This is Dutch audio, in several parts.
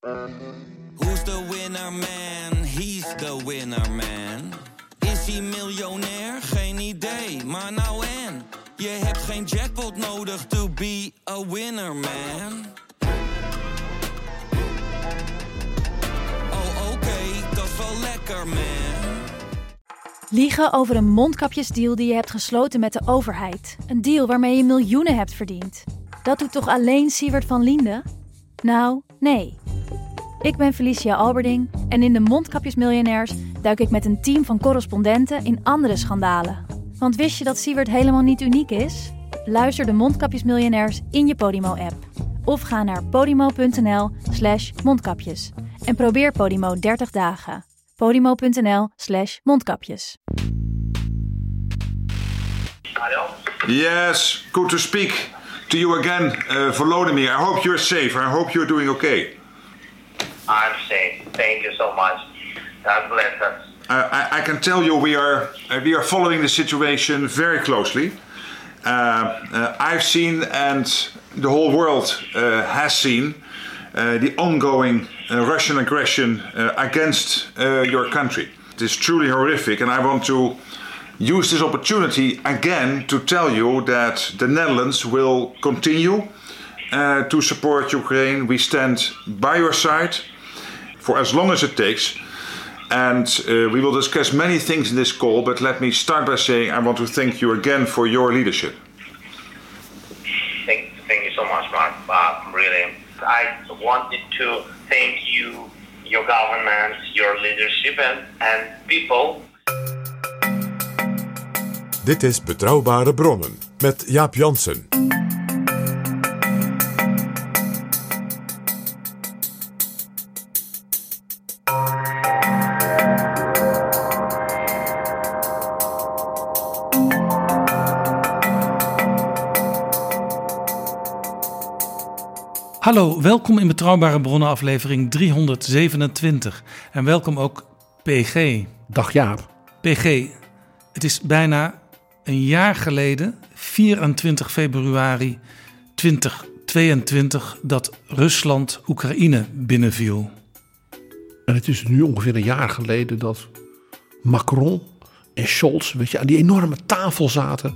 Who's the winner man? He's the winner man. Is hij miljonair? Geen idee, maar nou en. Je hebt geen jackpot nodig to be a winner man. Oh oké, dat is wel lekker man. Liegen over een mondkapjesdeal die je hebt gesloten met de overheid. Een deal waarmee je miljoenen hebt verdiend. Dat doet toch alleen Siewert van Liende? Nou, nee. Ik ben Felicia Alberding en in de Mondkapjesmiljonairs duik ik met een team van correspondenten in andere schandalen. Want wist je dat Siewert helemaal niet uniek is? Luister de Mondkapjesmiljonairs in je Podimo-app. Of ga naar podimo.nl slash mondkapjes. En probeer Podimo 30 dagen. podimo.nl slash mondkapjes. Yes, good to speak to you again, uh, Volodymyr. I hope you're safe. I hope you're doing okay. I'm safe. Thank you so much. God bless us. I, I can tell you we are uh, we are following the situation very closely. Uh, uh, I've seen, and the whole world uh, has seen, uh, the ongoing Russian aggression against your country. It is truly horrific, and I want to use this opportunity again to tell you that the Netherlands will continue to support Ukraine. We stand by your side for as long as it takes. And uh, we will discuss many things in this call, but let me start by saying I want to thank you again for your leadership. Thank, thank you so much, Mark. Uh, really, I wanted to thank you, your government, your leadership, and, and people. Dit is Betrouwbare Bronnen met Jaap Jansen. Hallo, welkom in Betrouwbare Bronnen aflevering 327. En welkom ook PG. Dag Jaap. PG, het is bijna een jaar geleden, 24 februari 2022, dat Rusland Oekraïne binnenviel. En het is nu ongeveer een jaar geleden dat Macron en Scholz weet je, aan die enorme tafel zaten.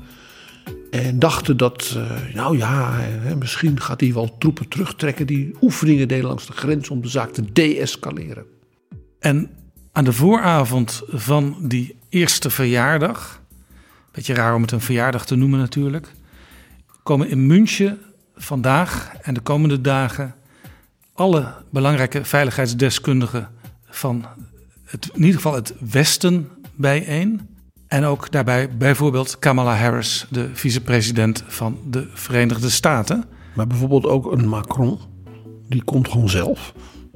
En dachten dat, eh, nou ja, misschien gaat hij wel troepen terugtrekken die oefeningen deden langs de grens om de zaak te deescaleren. En aan de vooravond van die eerste verjaardag, beetje raar om het een verjaardag te noemen natuurlijk, komen in München vandaag en de komende dagen alle belangrijke veiligheidsdeskundigen van het, in ieder geval het Westen bijeen. En ook daarbij bijvoorbeeld Kamala Harris, de vicepresident van de Verenigde Staten. Maar bijvoorbeeld ook een Macron, die komt gewoon zelf.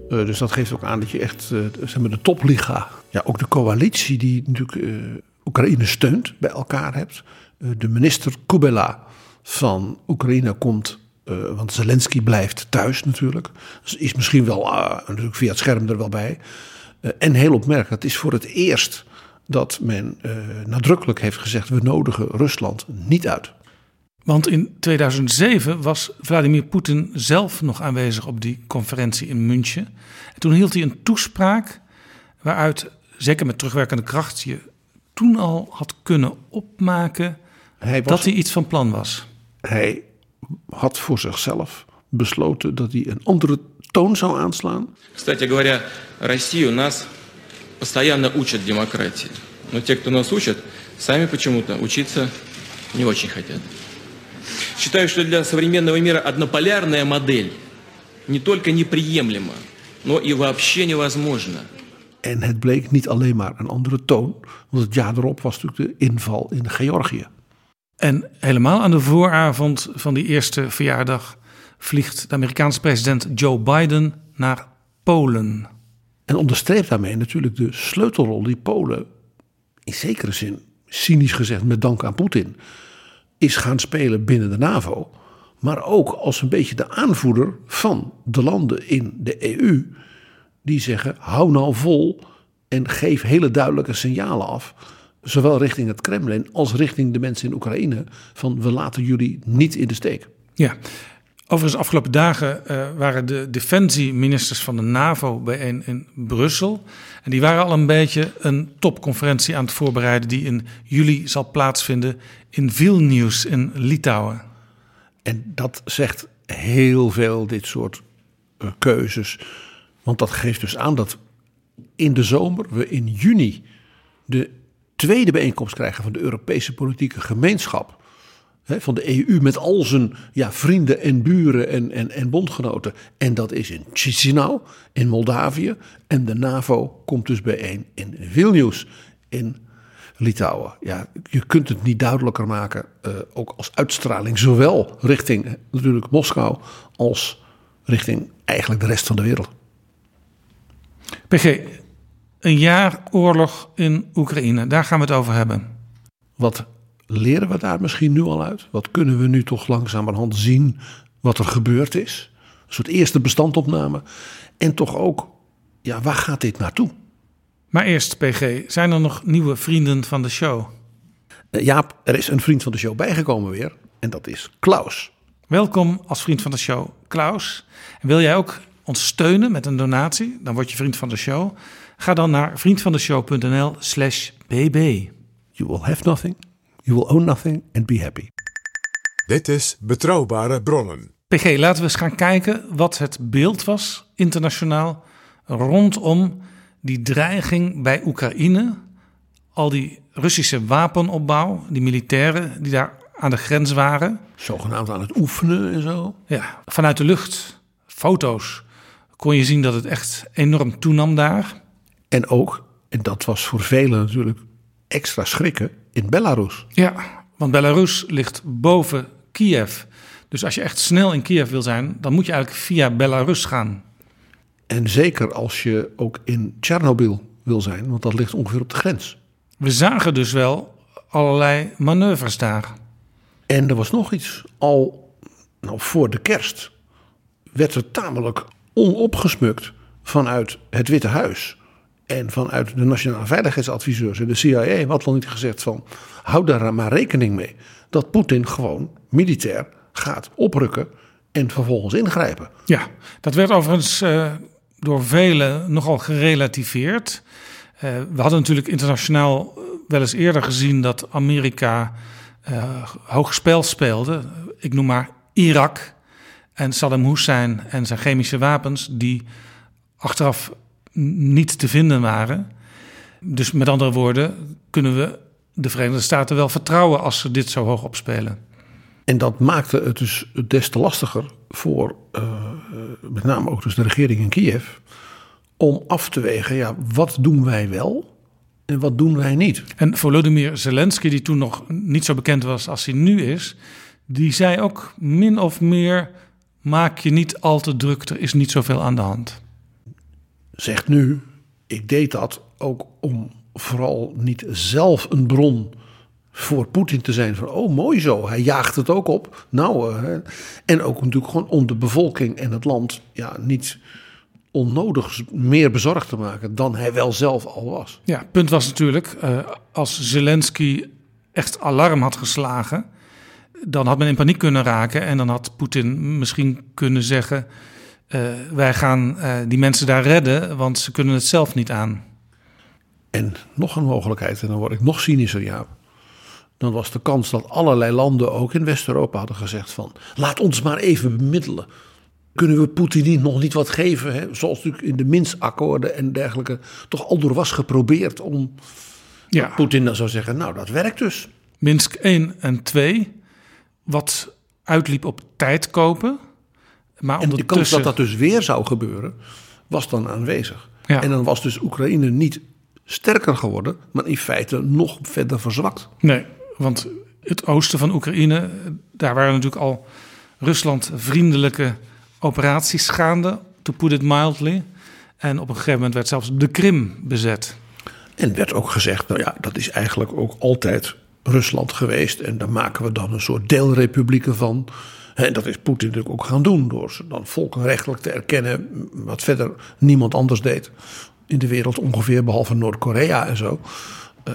Eh, dus dat geeft ook aan dat je echt, eh, zeg maar de topliga, ja ook de coalitie die natuurlijk eh, Oekraïne steunt, bij elkaar hebt. De minister Kubela van Oekraïne komt, want Zelensky blijft thuis natuurlijk. Dus is misschien wel natuurlijk via het scherm er wel bij. En heel opmerkelijk, het is voor het eerst dat men eh, nadrukkelijk heeft gezegd: we nodigen Rusland niet uit. Want in 2007 was Vladimir Poetin zelf nog aanwezig op die conferentie in München. En toen hield hij een toespraak waaruit, zeker met terugwerkende kracht, je toen al had kunnen opmaken Hij, was, dat hij iets van plan was. hij had voor zichzelf besloten dat hij een andere toon zou aanslaan. Кстати говоря, Россию нас постоянно учат демократии. Но те, кто нас учат, сами почему-то учиться не очень хотят. Считаю, что для современного мира однополярная модель не только неприемлема, но и вообще невозможна. En het bleek niet alleen maar een andere toon, want het jaar erop was natuurlijk de inval in Georgië. En helemaal aan de vooravond van die eerste verjaardag vliegt de Amerikaanse president Joe Biden naar Polen. En onderstreept daarmee natuurlijk de sleutelrol die Polen, in zekere zin, cynisch gezegd met dank aan Poetin, is gaan spelen binnen de NAVO. Maar ook als een beetje de aanvoerder van de landen in de EU. Die zeggen: hou nou vol en geef hele duidelijke signalen af. Zowel richting het Kremlin als richting de mensen in Oekraïne. Van we laten jullie niet in de steek. Ja, Overigens, afgelopen dagen uh, waren de defensieministers van de NAVO bijeen in Brussel. En die waren al een beetje een topconferentie aan het voorbereiden die in juli zal plaatsvinden in Vilnius in Litouwen. En dat zegt heel veel, dit soort uh, keuzes. Want dat geeft dus aan dat in de zomer we in juni de tweede bijeenkomst krijgen van de Europese politieke gemeenschap van de EU met al zijn ja, vrienden en buren en, en, en bondgenoten. En dat is in Chisinau, in Moldavië. En de NAVO komt dus bijeen in Vilnius, in Litouwen. Ja, je kunt het niet duidelijker maken, uh, ook als uitstraling, zowel richting eh, natuurlijk Moskou als richting eigenlijk de rest van de wereld. PG, een jaar oorlog in Oekraïne, daar gaan we het over hebben. Wat leren we daar misschien nu al uit? Wat kunnen we nu toch langzamerhand zien wat er gebeurd is? Een soort eerste bestandopname. En toch ook, ja, waar gaat dit naartoe? Maar eerst, PG, zijn er nog nieuwe vrienden van de show? Uh, Jaap, er is een vriend van de show bijgekomen weer. En dat is Klaus. Welkom als vriend van de show, Klaus. En wil jij ook ons steunen met een donatie? Dan word je vriend van de show. Ga dan naar vriendvandeshow.nl slash bb. You will have nothing You will own nothing and be happy. Dit is Betrouwbare Bronnen. PG, laten we eens gaan kijken wat het beeld was internationaal rondom die dreiging bij Oekraïne. Al die Russische wapenopbouw, die militairen die daar aan de grens waren. Zogenaamd aan het oefenen en zo. Ja, vanuit de lucht, foto's, kon je zien dat het echt enorm toenam daar. En ook, en dat was voor velen natuurlijk extra schrikken, in Belarus. Ja, want Belarus ligt boven Kiev. Dus als je echt snel in Kiev wil zijn, dan moet je eigenlijk via Belarus gaan. En zeker als je ook in Tsjernobyl wil zijn, want dat ligt ongeveer op de grens. We zagen dus wel allerlei manoeuvres daar. En er was nog iets. Al nou, voor de kerst werd er tamelijk onopgesmukt vanuit het Witte Huis en vanuit de Nationale Veiligheidsadviseurs en de CIA, wat wel niet gezegd van, hou daar maar rekening mee dat Poetin gewoon militair gaat oprukken en vervolgens ingrijpen. Ja, dat werd overigens uh, door velen nogal gerelativeerd. Uh, we hadden natuurlijk internationaal wel eens eerder gezien dat Amerika uh, hoog spel speelde. Ik noem maar Irak en Saddam Hussein en zijn chemische wapens, die achteraf niet te vinden waren. Dus met andere woorden, kunnen we de Verenigde Staten wel vertrouwen als ze dit zo hoog opspelen. En dat maakte het dus des te lastiger voor uh, met name ook dus de regering in Kiev om af te wegen, ja, wat doen wij wel en wat doen wij niet. En Volodymyr Zelensky, die toen nog niet zo bekend was als hij nu is, die zei ook min of meer: maak je niet al te druk, er is niet zoveel aan de hand zegt nu, ik deed dat ook om vooral niet zelf een bron voor Poetin te zijn van oh mooi zo, hij jaagt het ook op. Nou, uh, en ook natuurlijk gewoon om de bevolking en het land ja, niet onnodig meer bezorgd te maken dan hij wel zelf al was. Ja, punt was natuurlijk, uh, als Zelensky echt alarm had geslagen, dan had men in paniek kunnen raken en dan had Poetin misschien kunnen zeggen uh, wij gaan uh, die mensen daar redden, want ze kunnen het zelf niet aan. En nog een mogelijkheid, en dan word ik nog cynischer, ja. Dan was de kans dat allerlei landen, ook in West-Europa, hadden gezegd van... laat ons maar even bemiddelen. Kunnen we Poetin nog niet wat geven? Hè? Zoals natuurlijk in de Minsk-akkoorden en dergelijke... toch al door was geprobeerd om... Ja. Poetin dan zou zeggen, nou dat werkt dus. Minsk 1 en 2, wat uitliep op tijd kopen... Maar en de kans dat dat dus weer zou gebeuren, was dan aanwezig. En dan was dus Oekraïne niet sterker geworden, maar in feite nog verder verzwakt. Nee, want het oosten van Oekraïne, daar waren natuurlijk al Rusland-vriendelijke operaties gaande, to put it mildly. En op een gegeven moment werd zelfs de Krim bezet. En werd ook gezegd, nou ja, dat is eigenlijk ook altijd Rusland geweest. En daar maken we dan een soort deelrepublieken van. En dat is Poetin natuurlijk ook gaan doen door ze dan volkenrechtelijk te erkennen, wat verder niemand anders deed in de wereld ongeveer, behalve Noord-Korea en zo. Uh,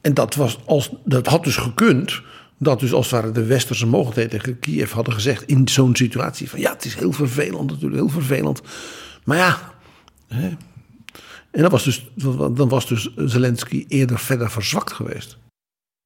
en dat, was als, dat had dus gekund Dat dus als het ware de westerse mogelijkheden tegen Kiev hadden gezegd in zo'n situatie. Van ja, het is heel vervelend natuurlijk, heel vervelend. Maar ja. Hè. En dan was, dus, dan was dus Zelensky eerder verder verzwakt geweest.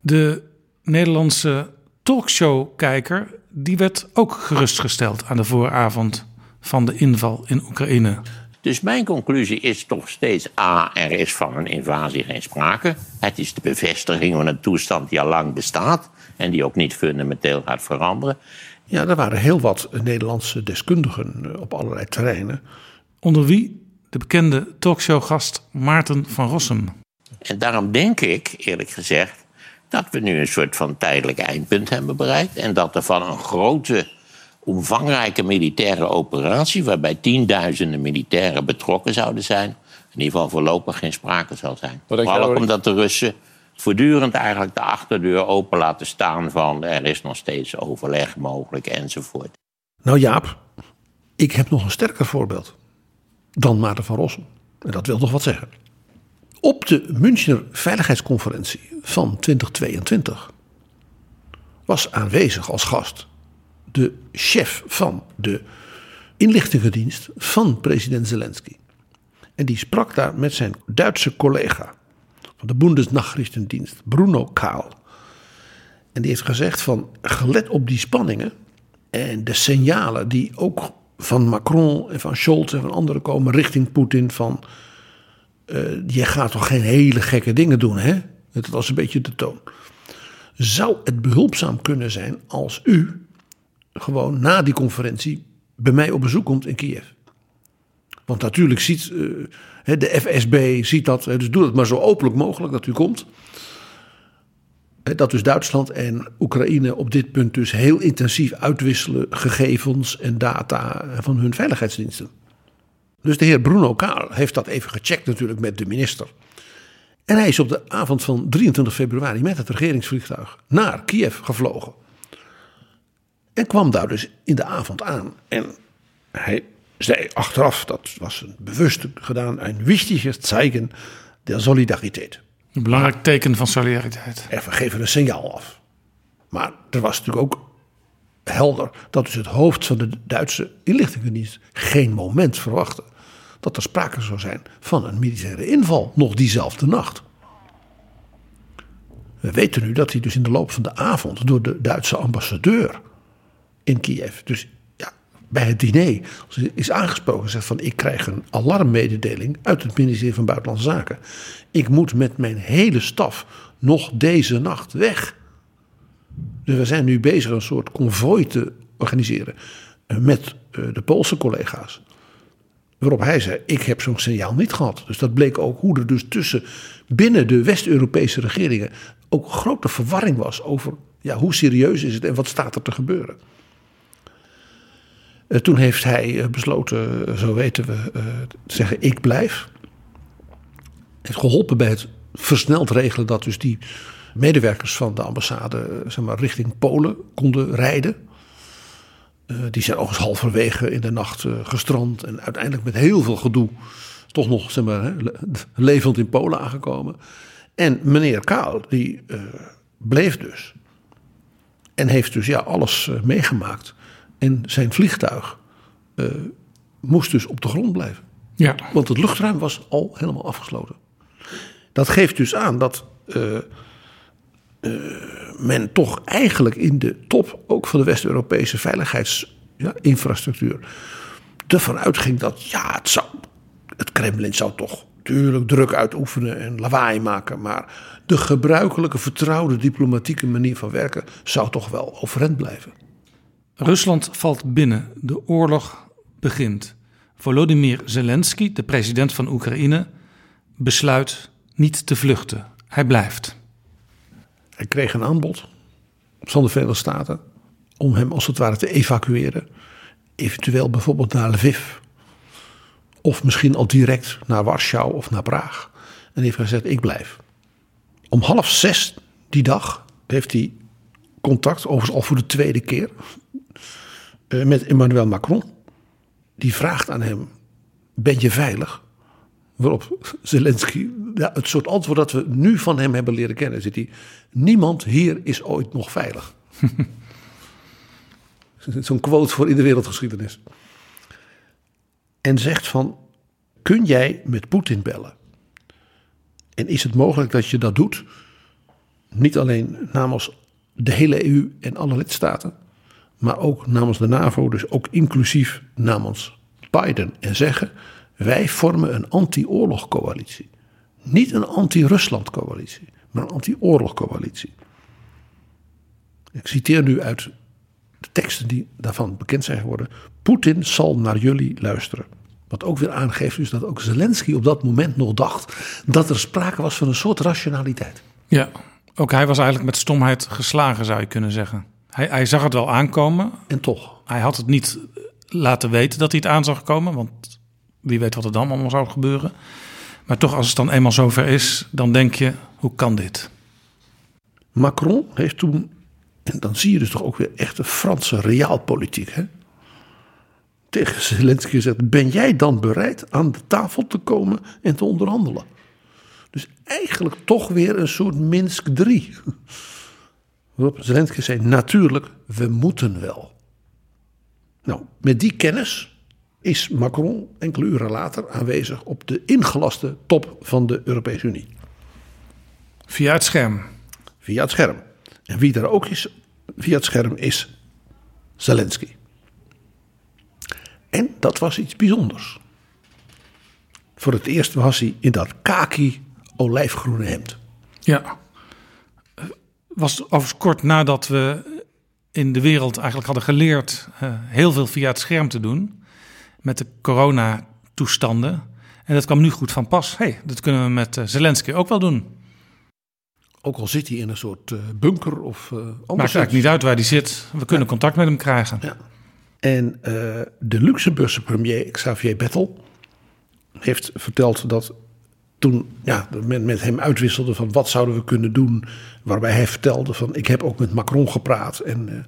De Nederlandse talkshowkijker die werd ook gerustgesteld aan de vooravond van de inval in Oekraïne. Dus mijn conclusie is toch steeds: A, er is van een invasie geen sprake. Het is de bevestiging van een toestand die al lang bestaat en die ook niet fundamenteel gaat veranderen. Ja, er waren heel wat Nederlandse deskundigen op allerlei terreinen. Onder wie de bekende talkshowgast Maarten van Rossum. En daarom denk ik, eerlijk gezegd, dat we nu een soort van tijdelijk eindpunt hebben bereikt. En dat er van een grote, omvangrijke militaire operatie, waarbij tienduizenden militairen betrokken zouden zijn, in ieder geval voorlopig geen sprake zal zijn. Vooral ook omdat de Russen voortdurend eigenlijk de achterdeur open laten staan van er is nog steeds overleg mogelijk enzovoort. Nou Jaap, ik heb nog een sterker voorbeeld dan Maarten van Rossum. En dat wil toch wat zeggen. Op de Münchner Veiligheidsconferentie van 2022 was aanwezig als gast de chef van de inlichtingendienst van president Zelensky. En die sprak daar met zijn Duitse collega van de Bundesnachrichtendienst, Bruno Kahl. En die heeft gezegd van gelet op die spanningen en de signalen die ook van Macron en van Scholz en van anderen komen richting Poetin van uh, je gaat toch geen hele gekke dingen doen, hè? Dat was een beetje de toon. Zou het behulpzaam kunnen zijn als u gewoon na die conferentie bij mij op bezoek komt in Kiev? Want natuurlijk ziet uh, de FSB ziet dat, dus doe het maar zo openlijk mogelijk dat u komt. Dat dus Duitsland en Oekraïne op dit punt dus heel intensief uitwisselen gegevens en data van hun veiligheidsdiensten. Dus de heer Bruno Kaal heeft dat even gecheckt natuurlijk met de minister. En hij is op de avond van 23 februari met het regeringsvliegtuig naar Kiev gevlogen. En kwam daar dus in de avond aan. En hij zei achteraf, dat was een bewust gedaan, een wichtiges zeigen der solidariteit. Een belangrijk teken van solidariteit. Even geven een signaal af. Maar er was natuurlijk ook helder dat dus het hoofd van de Duitse inlichtingendienst geen moment verwachtte dat er sprake zou zijn van een militaire inval nog diezelfde nacht. We weten nu dat hij dus in de loop van de avond door de Duitse ambassadeur in Kiev, dus ja, bij het diner, is aangesproken. Zegt van ik krijg een alarmmededeling uit het ministerie van Buitenlandse Zaken. Ik moet met mijn hele staf nog deze nacht weg. Dus we zijn nu bezig een soort konvooi te organiseren eh, met eh, de Poolse collega's. Waarop hij zei: Ik heb zo'n signaal niet gehad. Dus dat bleek ook hoe er dus tussen binnen de West-Europese regeringen ook grote verwarring was over ja, hoe serieus is het en wat staat er te gebeuren. Uh, toen heeft hij besloten, zo weten we, te zeggen: Ik blijf. Heeft geholpen bij het versneld regelen dat dus die medewerkers van de ambassade zeg maar, richting Polen konden rijden. Uh, die zijn overigens halverwege in de nacht uh, gestrand en uiteindelijk met heel veel gedoe toch nog zeg maar, hè, levend in Polen aangekomen. En meneer Kaal, die uh, bleef dus. En heeft dus ja, alles meegemaakt. En zijn vliegtuig moest dus op de grond blijven. Ja. Want het luchtruim was al helemaal afgesloten. Dat geeft dus aan dat uh, men toch eigenlijk in de top, ook van de West-Europese veiligheidsinfrastructuur, ja, ervan uitging dat ja, het, zou, het Kremlin zou toch natuurlijk druk uitoefenen en lawaai maken, maar de gebruikelijke vertrouwde diplomatieke manier van werken zou toch wel overeind blijven. Rusland valt binnen, de oorlog begint. Volodymyr Zelensky, de president van Oekraïne, besluit niet te vluchten. Hij blijft. Hij kreeg een aanbod van de Verenigde Staten om hem als het ware te evacueren. Eventueel bijvoorbeeld naar Lviv. Of misschien al direct naar Warschau of naar Praag. En heeft gezegd: Ik blijf. Om half zes die dag heeft hij contact, overigens al voor de tweede keer, eh, met Emmanuel Macron. Die vraagt aan hem: Ben je veilig? Waarop Zelensky, het soort antwoord dat we nu van hem hebben leren kennen, zit hij. Niemand hier is ooit nog veilig. Zo'n quote voor in de wereldgeschiedenis. En zegt van, kun jij met Poetin bellen? En is het mogelijk dat je dat doet? Niet alleen namens de hele EU en alle lidstaten, maar ook namens de NAVO, dus ook inclusief namens Biden. En zeggen: wij vormen een anti-oorlogcoalitie. Niet een anti-Rusland-coalitie, maar een anti-oorlogcoalitie. Ik citeer nu uit de teksten die daarvan bekend zijn geworden. Poetin zal naar jullie luisteren. Wat ook weer aangeeft dus dat ook Zelensky op dat moment nog dacht dat er sprake was van een soort rationaliteit. Ja, ook hij was eigenlijk met stomheid geslagen, zou je kunnen zeggen. Hij, hij zag het wel aankomen. En toch? Hij had het niet laten weten dat hij het aan zag komen, want wie weet wat er dan allemaal zou gebeuren. Maar toch, als het dan eenmaal zover is, dan denk je, hoe kan dit? Macron heeft toen, en dan zie je dus toch ook weer echt de Franse realpolitiek, hè? tegen Zelensky gezegd: Ben jij dan bereid aan de tafel te komen en te onderhandelen? Dus eigenlijk toch weer een soort Minsk 3. Waarop Zelensky zei: Natuurlijk, we moeten wel. Nou, met die kennis is Macron enkele uren later aanwezig op de ingelaste top van de Europese Unie. Via het scherm. Via het scherm. En wie daar ook is via het scherm is Zelensky. En dat was iets bijzonders. Voor het eerst was hij in dat kaki olijfgroene hemd. Ja. Was overigens kort nadat we in de wereld eigenlijk hadden geleerd uh, heel veel via het scherm te doen. Met de coronatoestanden. En dat kwam nu goed van pas. hey, dat kunnen we met uh, Zelensky ook wel doen. Ook al zit hij in een soort uh, bunker of uh, anders. Maakt eigenlijk niet uit waar hij zit. We kunnen ja. contact met hem krijgen. Ja. En uh, de Luxemburgse premier Xavier Bettel heeft verteld dat toen ja, men met hem uitwisselde van wat zouden we kunnen doen. Waarbij hij vertelde van ik heb ook met Macron gepraat. En uh,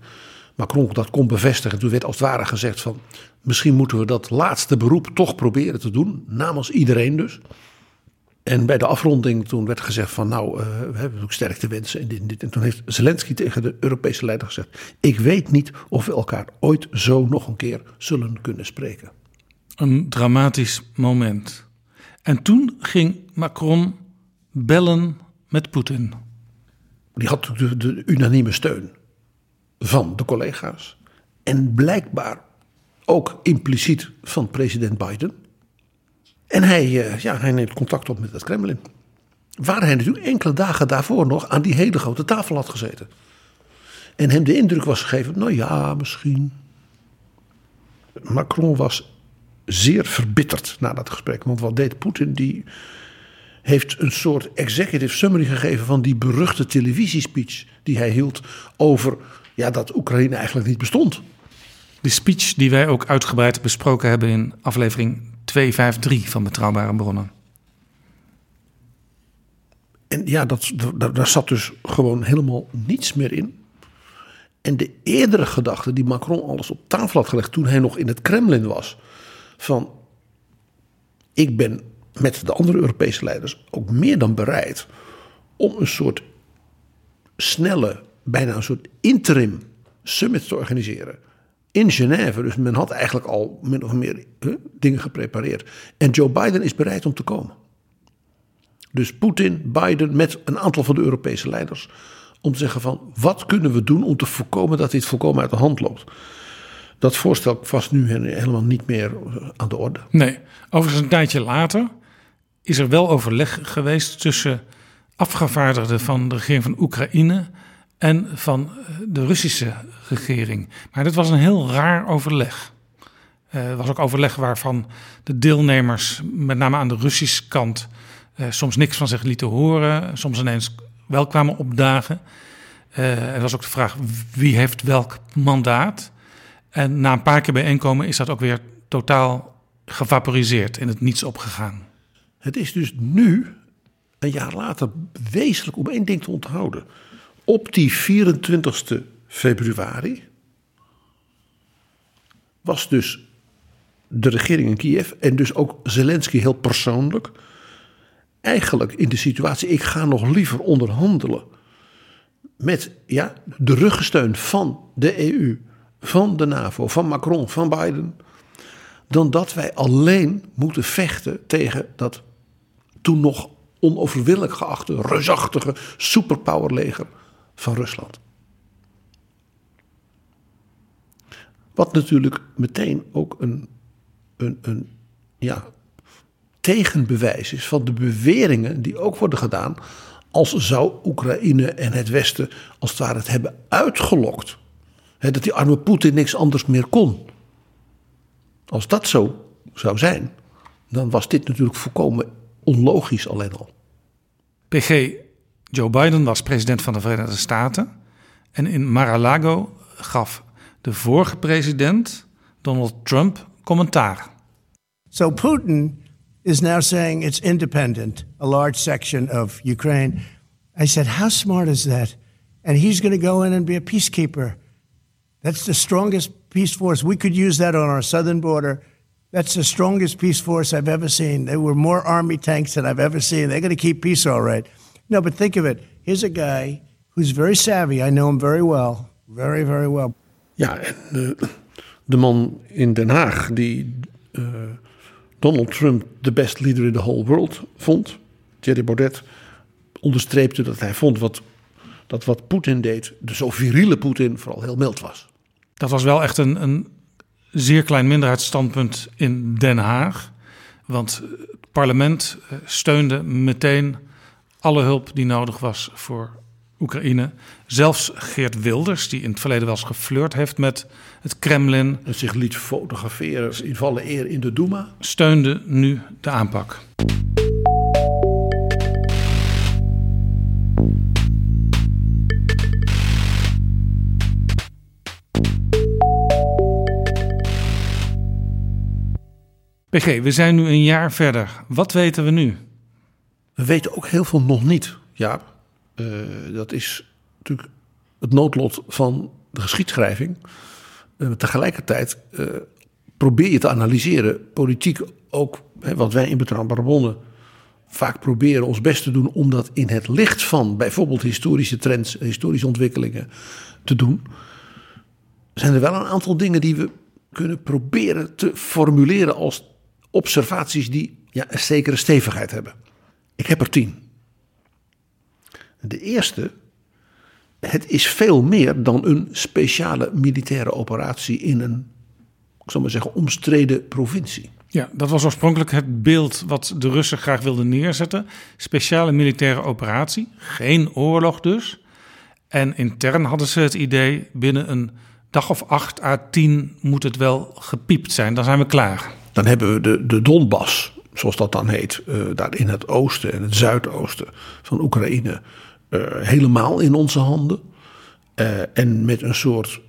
Macron dat kon bevestigen. Toen werd als het ware gezegd van misschien moeten we dat laatste beroep toch proberen te doen. Namens iedereen dus. En bij de afronding toen werd gezegd van nou, uh, we hebben ook sterkte wensen en dit en dit. En toen heeft Zelensky tegen de Europese leider gezegd... ik weet niet of we elkaar ooit zo nog een keer zullen kunnen spreken. Een dramatisch moment. En toen ging Macron bellen met Poetin. Die had de, de unanieme steun van de collega's. En blijkbaar ook impliciet van president Biden... En hij, ja, hij neemt contact op met het Kremlin. Waar hij natuurlijk enkele dagen daarvoor nog aan die hele grote tafel had gezeten. En hem de indruk was gegeven, nou ja, misschien. Macron was zeer verbitterd na dat gesprek. Want wat deed Poetin? Die heeft een soort executive summary gegeven van die beruchte televisiespeech die hij hield over ja, dat Oekraïne eigenlijk niet bestond. De speech die wij ook uitgebreid besproken hebben in aflevering 253 van Betrouwbare Bronnen. En ja, dat, daar, daar zat dus gewoon helemaal niets meer in. En de eerdere gedachte die Macron alles op tafel had gelegd toen hij nog in het Kremlin was: van ik ben met de andere Europese leiders ook meer dan bereid om een soort snelle, bijna een soort interim summit te organiseren in Genève. Dus men had eigenlijk al min of meer dingen geprepareerd. En Joe Biden is bereid om te komen. Dus Poetin, Biden met een aantal van de Europese leiders. Om te zeggen van wat kunnen we doen om te voorkomen dat dit volkomen uit de hand loopt. Dat voorstel was nu helemaal niet meer aan de orde. Nee, overigens een tijdje later is er wel overleg geweest tussen afgevaardigden van de regering van Oekraïne en van eh, de Russische regering. Maar dit was een heel raar overleg. Uh, het was ook overleg waarvan de deelnemers, met name aan de Russische kant, uh, soms niks van zich lieten horen, soms ineens wel kwamen opdagen. Uh, er was ook de vraag wie heeft welk mandaat. En na een paar keer bijeenkomen is dat ook weer totaal gevaporiseerd, in het niets opgegaan. Het is dus nu, een jaar later, wezenlijk om één ding te onthouden. Op die 24 februari was dus de regering in Kiev en dus ook Zelensky heel persoonlijk eigenlijk in de situatie: ik ga nog liever onderhandelen met ja, de ruggensteun van de EU, van de NAVO, van Macron, van Biden, dan dat wij alleen moeten vechten tegen dat toen nog onoverwinnelijk geachte, reusachtige superpowerleger van Rusland. Wat natuurlijk meteen ook een, een, een ja, tegenbewijs is van de beweringen die ook worden gedaan als zou Oekraïne en het Westen als het ware het hebben uitgelokt. dat die arme Poetin niks anders meer kon. Als dat zo zou zijn, dan was dit natuurlijk volkomen onlogisch alleen al. PG, Joe Biden was president van de Verenigde Staten. En in Mar-a-Lago gaf de vorige president, Donald Trump, commentaar. So Putin is now saying it's independent, a large section of Ukraine. I said, How smart is that? And he's going to go in and be a peacekeeper. That's the strongest peace force. We could use that on our southern border. That's the strongest peace force I've ever seen. There were more army tanks than I've ever seen. They're going to keep peace all right. No, but think of it. Here's a guy who's very savvy. I know him very well. Very, very well. Ja, en uh, de man in Den Haag die uh, Donald Trump de best leader in the whole world vond, Thierry Baudet, onderstreepte dat hij vond wat, dat wat Poetin deed, de zo viriele Poetin, vooral heel mild was. Dat was wel echt een, een zeer klein minderheidsstandpunt in Den Haag. Want het parlement eh, steunde meteen alle hulp die nodig was voor Oekraïne. Zelfs Geert Wilders, die in het verleden wel eens geflirt heeft met het Kremlin. En zich liet fotograferen in volle eer in de Duma. Steunde nu de aanpak. PG, we zijn nu een jaar verder. Wat weten we nu? We weten ook heel veel nog niet, Ja, uh, dat is natuurlijk het noodlot van de geschiedschrijving. Uh, tegelijkertijd uh, probeer je te analyseren, politiek ook, hè, wat wij in Betrouwbare Bronnen vaak proberen ons best te doen om dat in het licht van bijvoorbeeld historische trends, historische ontwikkelingen te doen. Zijn er wel een aantal dingen die we kunnen proberen te formuleren als observaties die ja, een zekere stevigheid hebben. Ik heb er tien. De eerste, het is veel meer dan een speciale militaire operatie in een, ik zal maar zeggen, omstreden provincie. Ja, dat was oorspronkelijk het beeld wat de Russen graag wilden neerzetten. Speciale militaire operatie, geen oorlog dus. En intern hadden ze het idee, binnen een dag of acht à tien moet het wel gepiept zijn, dan zijn we klaar. Dan hebben we de, de Donbass, zoals dat dan heet, uh, daar in het oosten en het zuidoosten van Oekraïne, uh, helemaal in onze handen. Uh, en met een soort,